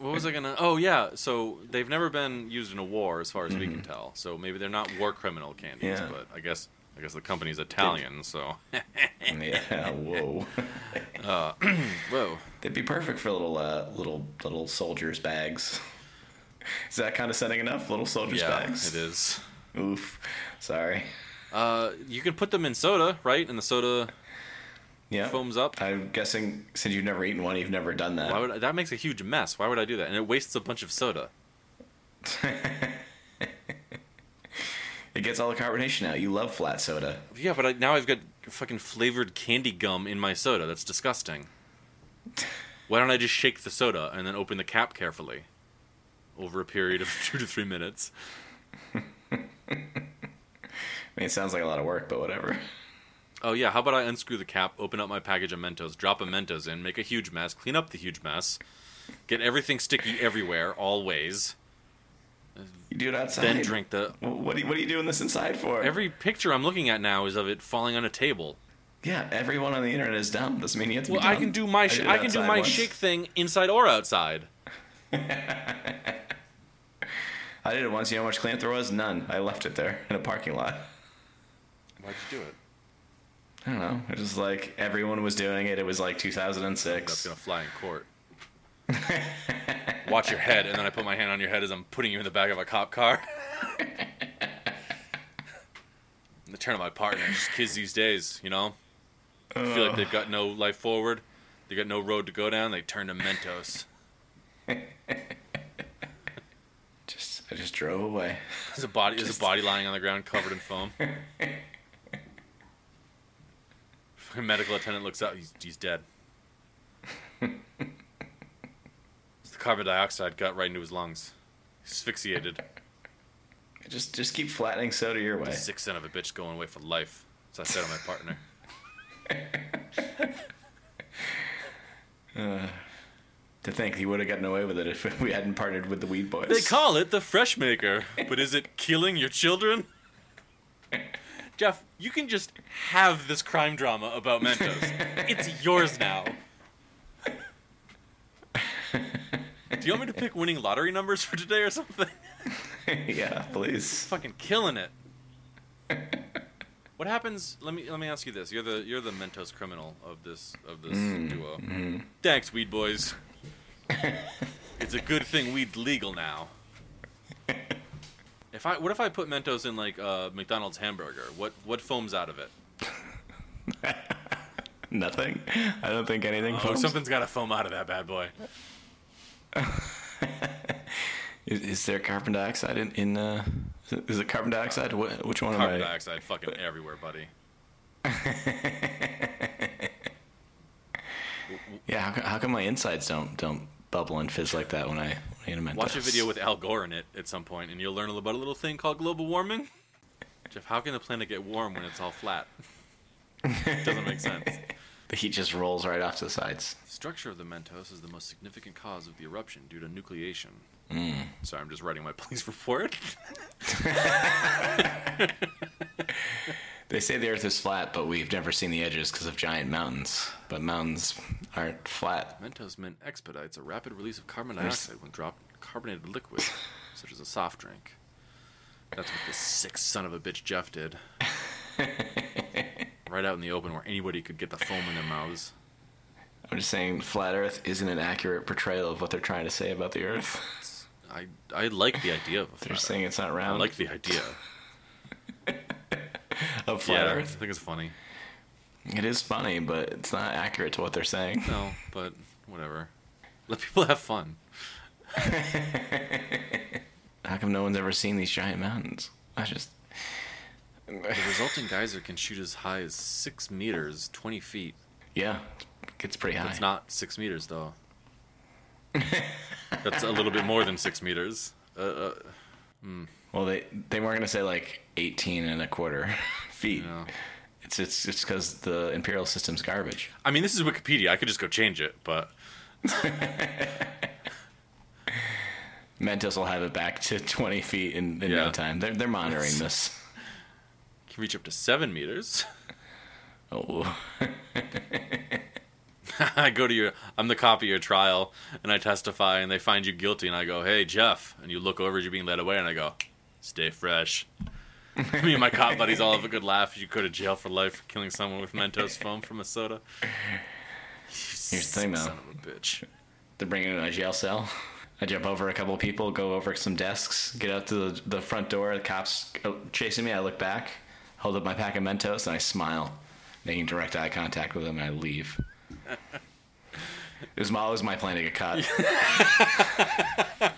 what was I gonna? Oh yeah, so they've never been used in a war, as far as we can tell. So maybe they're not war criminal candies, Mm-hmm. Yeah. but I guess I guess the company's Italian. So yeah. Whoa. *laughs* *clears throat* whoa, They'd be perfect for little uh, little little soldiers bags. Is that kind of setting enough? Little soldiers yeah, bags. it is. Oof. Sorry. Uh, you can put them in soda, right? In the soda Yeah. foams up. I'm guessing since you've never eaten one, you've never done that. Why would that makes a huge mess? Why would I do that? And it wastes a bunch of soda. *laughs* It gets all the carbonation out. You love flat soda. Yeah, but I, now I've got fucking flavored candy gum in my soda. That's disgusting. Why don't I just shake the soda and then open the cap carefully over a period of *laughs* two to three minutes? *laughs* I mean, it sounds like a lot of work, but whatever. Oh yeah, how about I unscrew the cap, open up my package of Mentos, drop a Mentos in, make a huge mess, clean up the huge mess, get everything sticky everywhere, always, You do it outside. then drink the. What are you, what are you doing this inside for? Every picture I'm looking at now is of it falling on a table. yeah, everyone on the internet is dumb. Doesn't mean you have to Well, be I can do my sh- did it I can do my once. shake thing inside or outside. *laughs* I did it once. You know how much cleanup there was? None. I left it there in a parking lot. Why'd you do it? I don't know. It was like everyone was doing it. It was like 2006. That's gonna fly in court. Watch your head, and then I put my hand on your head as I'm putting you in the back of a cop car. *laughs* The turn of my partner, just kids these days, you know, I feel like they've got no life forward, they got no road to go down. They turn to Mentos. *laughs* Just I just drove away. There's a body. There's a body lying on the ground, covered in foam. *laughs* *laughs* Medical attendant looks out. He's, he's dead. *laughs* the carbon dioxide got right into his lungs. He's Asphyxiated. *laughs* Just just keep flattening soda your way. Sick son of a bitch going away for life. So I said to my partner. Uh, to think he would have gotten away with it if we hadn't partnered with the Weed Boys. They call it the Fresh Maker, but is it killing your children? Jeff, you can just have this crime drama about Mentos. It's *laughs* yours now. Do you want me to pick winning lottery numbers for today or something? *laughs* yeah, please. Fucking killing it. What happens? Let me let me ask you this. You're the you're the Mentos criminal of this of this mm, duo. Mm. Thanks, weed boys. it's a good thing weed's legal now. *laughs* If I what if I put Mentos in like a McDonald's hamburger? What what foams out of it? *laughs* Nothing. I don't think anything. Oh, folks. something's got to foam out of that bad boy. *laughs* Is, is there carbon dioxide in? in uh, is it- carbon dioxide? Wh- which one Carbon am I? Carbon dioxide fucking everywhere, buddy. *laughs* Yeah. How, how come my insides don't don't bubble and fizz like that when I, when I eat a Mentos? Watch a video with Al Gore in it at some point, and you'll learn about a little thing called global warming. Jeff, how can the planet get warm when it's all flat? It Doesn't make sense. *laughs* the heat just rolls right off to the sides. The structure of the Mentos is the most significant cause of the eruption due to nucleation. Mm. Sorry, I'm just writing my *laughs* police report. *laughs* They say the Earth is flat, but we've never seen the edges because of giant mountains. But mountains aren't flat. Mentos mint expedites a rapid release of carbon There's- when dropped in carbonated liquid, *laughs* such as a soft drink. That's what this sick son of a bitch Jeff did. *laughs* right out in the open where anybody could get the foam in their mouths. I'm just saying, flat Earth isn't an accurate portrayal of what they're trying to say about the Earth. I I like the idea of a They're saying it's not Earth. I round. like the idea. *laughs* of flat yeah, Earth. I think it's funny. It is funny, but it's not accurate to what they're saying. No, but whatever. Let people have fun. *laughs* How come no one's ever seen these giant mountains? I just. The resulting geyser can shoot as high as six meters, twenty feet. Yeah, it's pretty high. It's not six meters though. That's a little bit more than six meters. Uh, uh, Well, they they weren't gonna say like 18 and a quarter *laughs* feet. no. It's it's it's because the imperial system's garbage. I mean, this is Wikipedia. I could just go change it, but *laughs* Mentos will have it back to 20 feet in, in Yeah. no time. They're they're monitoring this. can reach up to seven meters. *laughs* Oh, I go to your, I'm the cop of your trial, and I testify, and they find you guilty, and I go, "Hey, Jeff," and you look over as you're being led away, and I go, "Stay fresh." *laughs* Me and my cop buddies all have a good laugh. You go to jail for life for killing someone with Mentos foam from a soda. Here's the thing, though. Son of a bitch. they're bringing in a jail cell. I jump over a couple of people, go over some desks, get out to the, the front door. The cops oh, chasing me. I look back, hold up my pack of Mentos, and I smile, making direct eye contact with them, and I leave. It was my- always my plan to get caught. *laughs*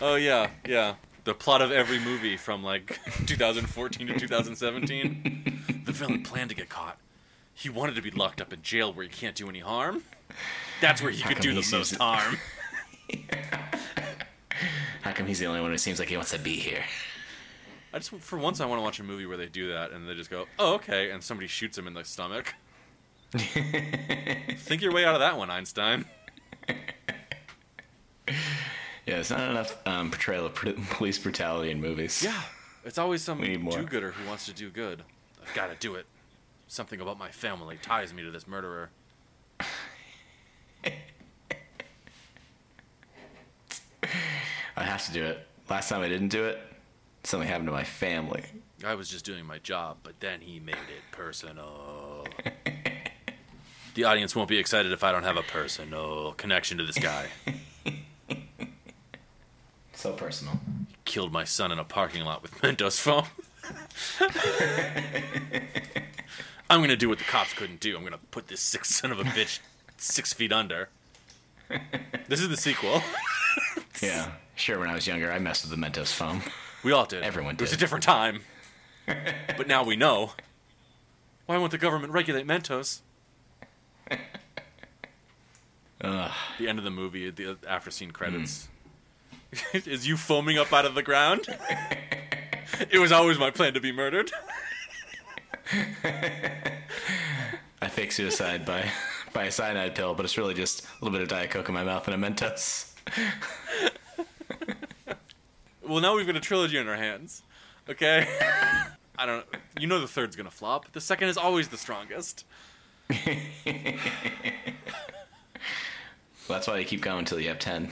Oh yeah, yeah. The plot of every movie from like *laughs* 2014 to 2017. The villain planned to get caught. He wanted to be locked up in jail where he can't do any harm. That's where he How could do the most harm. *laughs* *laughs* How come he's the only one who seems like he wants to be here? I just for once I want to watch a movie where they do that and they just go, "Oh, okay," and somebody shoots him in the stomach. Think your way out of that one, Einstein. Yeah, it's not enough um, portrayal of *laughs* police brutality in movies. Yeah, it's always some We need more. do-gooder who wants to do good. I've got to do it. Something about my family ties me to this murderer. *laughs* I have to do it. Last time I didn't do it, something happened to my family. I was just doing my job, but then he made it personal. *laughs* the audience won't be excited if I don't have a personal connection to this guy. So personal. Killed my son in a parking lot with *laughs* Mentos foam. *laughs* I'm gonna do what the cops couldn't do. I'm gonna put this sick son of a bitch six feet under. This is the sequel. *laughs* Yeah. Sure, when I was younger, I messed with the Mentos foam. We all did. Everyone did. It was a different time. but now we know. Why won't the government regulate Mentos? Ugh. The end of the movie, the after scene credits. Hmm. *laughs* is you foaming up out of the ground? *laughs* it was always my plan to be murdered. *laughs* I fake suicide by by a cyanide pill, but it's really just a little bit of Diet Coke in my mouth and a Mentos. Well, now we've got a trilogy in our hands. Okay? I don't You know the third's gonna flop. The second is always the strongest. Well, that's why you keep going until you have ten.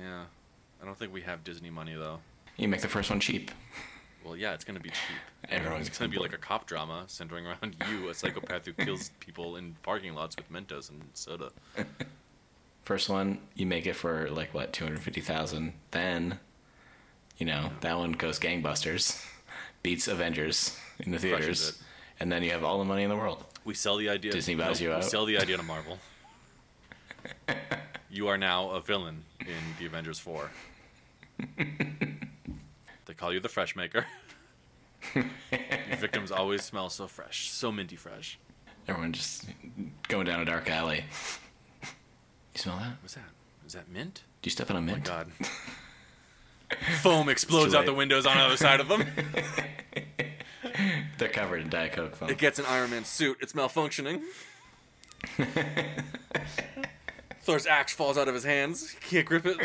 Yeah. I don't think we have Disney money, though. You make the first one cheap. Well, yeah, it's gonna be cheap. *laughs* Everyone's It's gonna be like a cop drama centering around you, a psychopath who kills *laughs* people in parking lots with Mentos and soda. *laughs* First one, you make it for like what, two hundred fifty thousand. Then, you know, that one goes gangbusters, beats Avengers in the theaters, and then you have all the money in the world. We sell the idea. Disney buys you we out. sell the idea to Marvel. you are now a villain in the Avengers Four. *laughs* they call you the Fresh Maker. Your victims always smell so fresh, so minty fresh. Everyone just going down a dark alley. You smell that? What's that? Is that mint? Do you step on a mint? Oh my god. *laughs* Foam explodes out the windows on the other side of them. *laughs* They're covered in Diet Coke foam. It gets an Iron Man suit. It's malfunctioning. Thor's axe falls out of his hands. He can't grip it.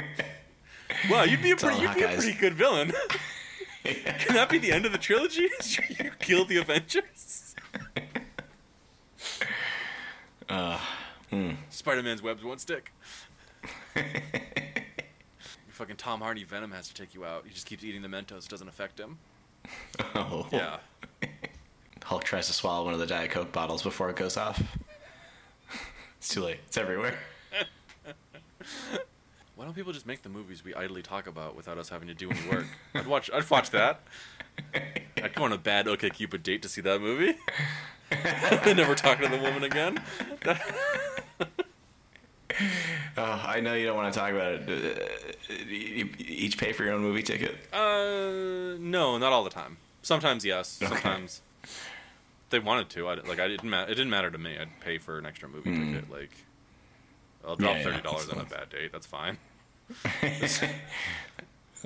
Wow, you'd be a pretty, you'd be a pretty good villain. *laughs* Can that be the end of the trilogy? *laughs* you kill the Avengers. *laughs* Uh, hmm. Spider-Man's webs won't stick. Fucking Tom Hardy Venom has to take you out. He just keeps eating the Mentos. It doesn't affect him. Oh. Yeah. Hulk tries to swallow one of the Diet Coke bottles before it goes off. It's too late. It's everywhere. Why don't people just make the movies we idly talk about without us having to do any work? I'd watch. I'd watch that. *laughs* I'd go on a bad OK Cupid date to see that movie. *laughs* Never talk to the woman again. *laughs* Oh, I know you don't want to talk about it. Uh, You each pay for your own movie ticket. Uh, no, not all the time. Sometimes yes. Okay. Sometimes they wanted to. I like. I didn't. Ma- it didn't matter to me. I'd pay for an extra movie ticket. Like, I'll drop. Yeah, yeah, thirty dollars that's on a bad date. That's fine. *laughs*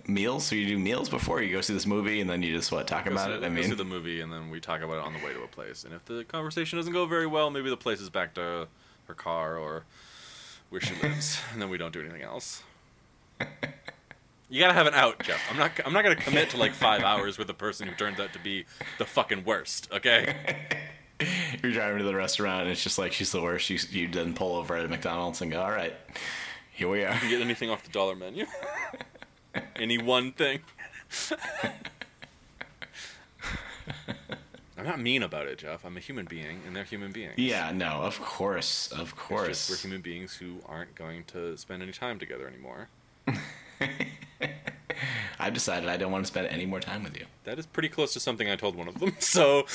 Meals? So you do meals before you go see this movie, and then you just what talk about see, it. I go see the movie, and then we talk about it on the way to a place. And if the conversation doesn't go very well, maybe the place is back to her car or where she lives, *laughs* and then we don't do anything else. You gotta have an out, Jeff. I'm not. I'm not gonna commit to like five hours with a person who turns out to be the fucking worst. Okay. *laughs* you're driving to the restaurant, and it's just like she's the worst. You you then pull over at a McDonald's and go, "All right, here we are." You get anything off the dollar menu? *laughs* Any one thing? I'm not mean about it, Jeff. I'm a human being, and they're human beings. Yeah, no, of course, of course. just we're human beings who aren't going to spend any time together anymore. *laughs* I've decided I don't want to spend any more time with you. That is pretty close to something I told one of them. *laughs* So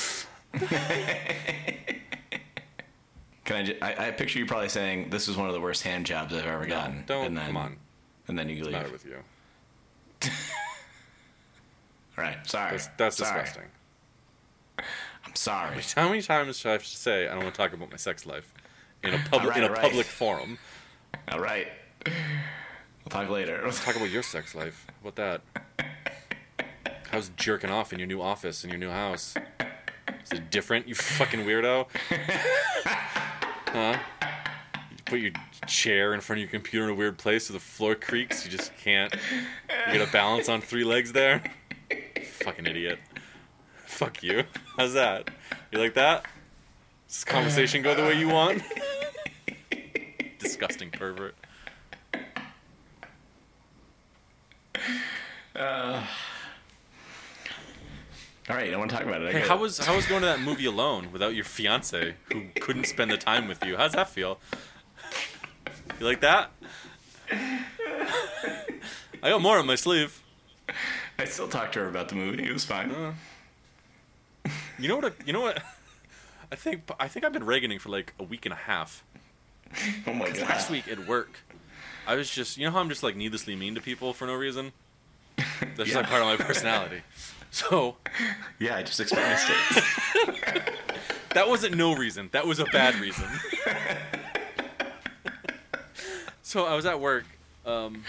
Can I, ju- I? I picture you probably saying, "This is one of the worst hand jobs I've ever gotten." don't and then, come on. And then you What's leave. matter with you? All *laughs* right, sorry. That's, that's sorry. disgusting. I'm sorry. How many times should I have to say I don't want to talk about my sex life in a *laughs* public Alright, in a alright. public forum? All right. We'll talk later. Let's talk about your sex life. How about that? *laughs* How's jerking off in your new office in your new house? Is it different, you fucking weirdo? huh? You put your chair in front of your computer in a weird place so the floor creaks. You just can't. You get a balance on three legs there. Fucking idiot. Fuck you. How's that? You like that? Does this conversation go the way you want? Disgusting pervert. Uh, All right, don't want to talk about it. Hey, how it. was how was going to that movie alone without your fiance who couldn't spend the time with you? How's that feel? You like that? I got more on my sleeve. I still talked to her about the movie. It was fine. Uh, you know what? You know what? I think I think I've been reganing for like a week and a half. oh my god. Last week at work, I was just you know how I'm just like needlessly mean to people for no reason. That's just like *laughs* part of my personality. So Yeah, I just experienced it. *laughs* that wasn't no reason. That was a bad reason. *laughs* so I was at work, um,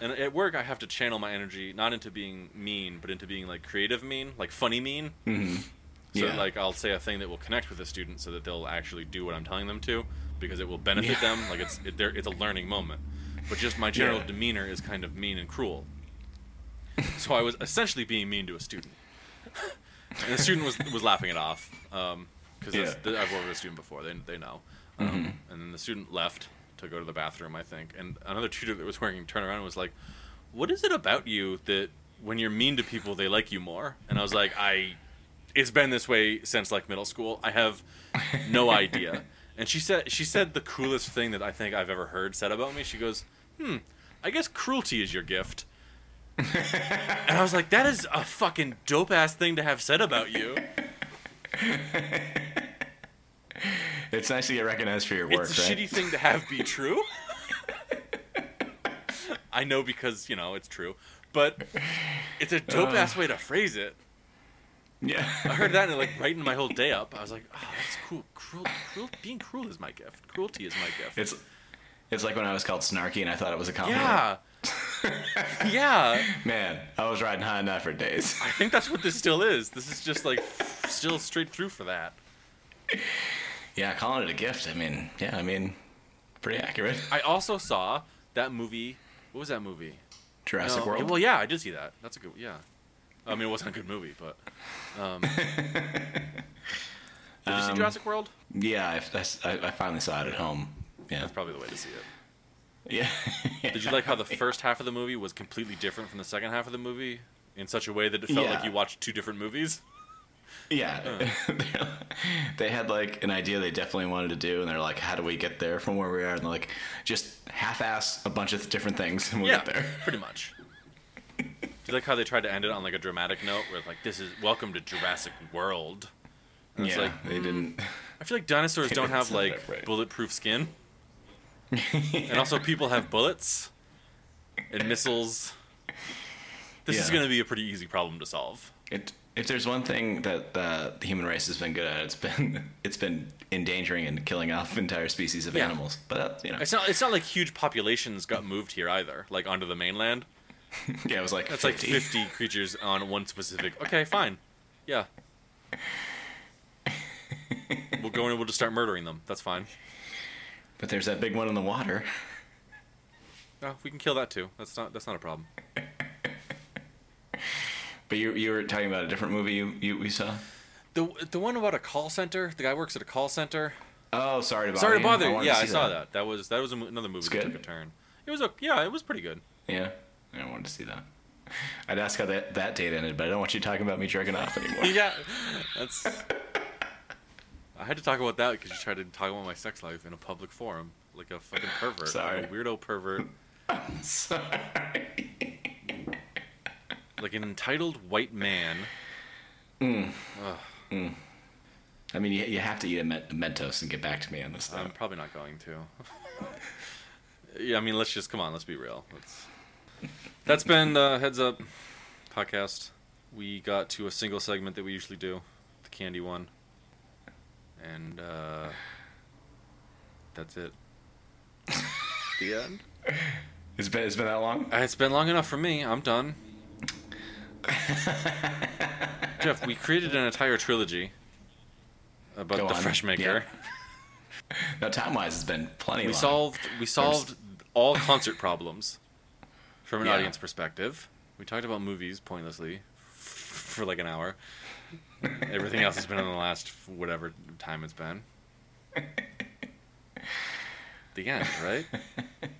and at work I have to channel my energy not into being mean, but into being like creative mean, like funny mean. hmm So Yeah. like I'll say a thing that will connect with the student, so that they'll actually do what I'm telling them to, because it will benefit Yeah. them. Like it's it, it's a learning moment. But just my general Yeah. demeanor is kind of mean and cruel. So I was essentially being mean to a student, and the student was was laughing it off because Yeah. I've worked with a student before. They they know. Um, And then the student left to go to the bathroom, I think. And another tutor that was working turned around and was like, "What is it about you that when you're mean to people, they like you more?" And I was like, "I, it's been this way since like middle school. I have no *laughs* idea." And she said she said the coolest thing that I think I've ever heard said about me. She goes, "Hmm, I guess cruelty is your gift." And I was like, "That is a fucking dope ass thing to have said about you." It's nice to get recognized for your work, it's a right? shitty thing to have be true. I know because you know it's true, but it's a dope ass uh. way to phrase it. Yeah. I heard that and it like brightened my whole day up. I was like, oh, that's cool. Cruel, cruel, being cruel is my gift. Cruelty is my gift. It's it's like when I was called snarky and I thought it was a compliment. yeah, *laughs* yeah. Man, I was riding high enough for days. I think that's what this still is. This is just like still straight through for that. Yeah, calling it a gift. I mean, yeah, I mean, pretty accurate. I also saw that movie. What was that movie? Jurassic No, World. Well, yeah, I did see that. That's a good. Yeah. I mean, it wasn't a good movie, but. Um, *laughs* did you see Um, Jurassic World? yeah, I, I, I finally saw it at home. Yeah. That's probably the way to see it. Yeah. *laughs* Did you like how the first half of the movie was completely different from the second half of the movie in such a way that it felt like you watched two different movies? Yeah. *laughs* they had like an idea they definitely wanted to do, and they're like, "How do we get there from where we are?" And they're like, "Just half-ass a bunch of different things, and we'll yeah, get there." pretty much. *laughs* Do you like how they tried to end it on like a dramatic note, where like this is welcome to Jurassic World? And it's yeah, like they didn't. Mm, I feel like dinosaurs don't have like right. bulletproof skin, and also people have bullets and missiles. This is going to be a pretty easy problem to solve. It, if there's one thing that uh, the human race has been good at, it's been *laughs* it's been endangering and killing off entire species of Yeah. animals. But that's you know, It's not. It's not like huge populations got moved here either, like onto the mainland. *laughs* yeah, it was like That's 50. like 50 creatures on one specific. Okay, fine. Yeah. *laughs* we'll go in and we'll just start murdering them. That's fine. But there's that big one in the water. *laughs* No, we can kill that too. That's not. That's not a problem. *laughs* But you you were talking about a different movie you you we saw. The the one about a call center. The guy works at a call center. Oh, sorry to bother Sorry to bother. you. wanted Yeah, I saw that. That was that was another movie It's that good? took a turn. It was a yeah. It was pretty good. Yeah, I wanted to see that. *laughs* I'd ask how that, that date ended, but I don't want you talking about me jerking off anymore. yeah, that's. I had to talk about that because you tried to talk about my sex life in a public forum, like a fucking pervert, Sorry. like a weirdo pervert, *laughs* Sorry. like an entitled white man. Mm. Ugh, I mean, you, you have to eat a Met- Mentos and get back to me on this stuff. I'm probably not going to. *laughs* yeah, I mean, let's just come on. Let's be real. Let's... That's been uh, heads up podcast. We got to a single segment that we usually do, the candy one, and uh, that's it. *laughs* the end. it's been it's been that long. Uh, It's been long enough for me. I'm done. *laughs* Jeff, we created an entire trilogy about Go the on. Fresh Maker. *laughs* No, time wise, it's been plenty. We long. solved we solved all concert problems from an Yeah. audience perspective. We talked about movies pointlessly for like an hour. *laughs* Everything else has been in the last whatever time it's been. *laughs* The end, right? *laughs*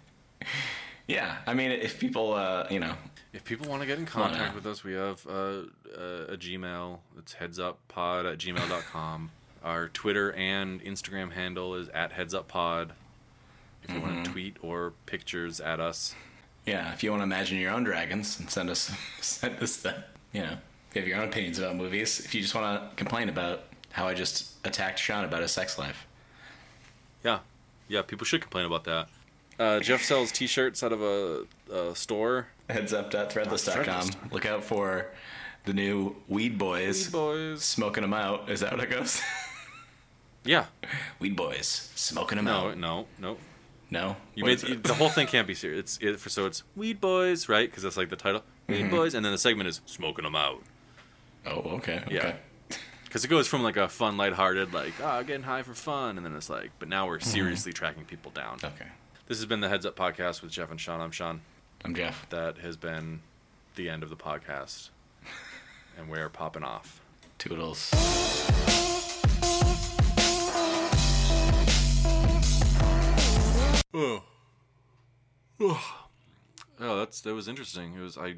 Yeah, I mean, if people, uh, you know, If people want to get in contact Wanna- with us, we have uh, uh, a Gmail. It's headsuppod at gmail.com. Our Twitter and Instagram handle is at headsuppod. If you want to tweet or pictures at us. yeah, if you want to imagine your own dragons and send us send us the you know you have your own opinions about movies. If you just want to complain about how I just attacked Sean about his sex life. Yeah, yeah. People should complain about that. Uh, Jeff sells T-shirts out of a, a store. Heads up threadless.com. Threadless. Look out for the new Weed Boys. Weed boys. Smoking them out. Is that what it goes? Yeah. *laughs* Weed Boys. Smoking them No, out. no, no. No? You What made is the whole thing can't be serious. It's it, for so it's Weed Boys, right? Because that's like the title. Weed Boys, and then the segment is smoking them out. Oh, okay. okay. Yeah. Because it goes from like a fun, lighthearted, like ah, getting high for fun, and then it's like, but now we're seriously tracking people down. Okay. This has been the Heads Up podcast with Jeff and Sean. I'm Sean. I'm Jeff. That has been the end of the podcast, *laughs* and we're popping off. Toodles. Oh. Oh. Oh, that's that was interesting. It was I.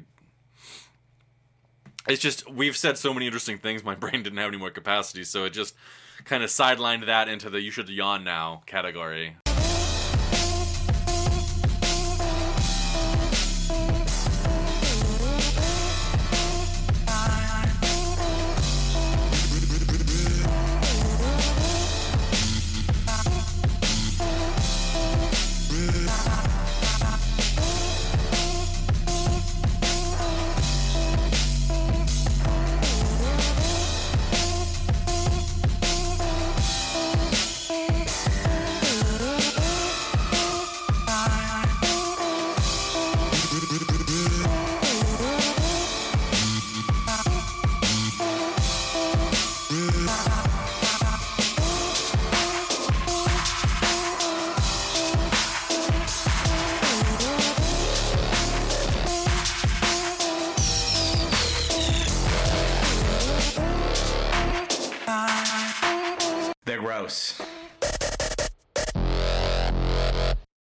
It's just we've said so many interesting things. My *laughs* brain didn't have any more capacity, so it just kind of sidelined that into the "you should yawn now" category.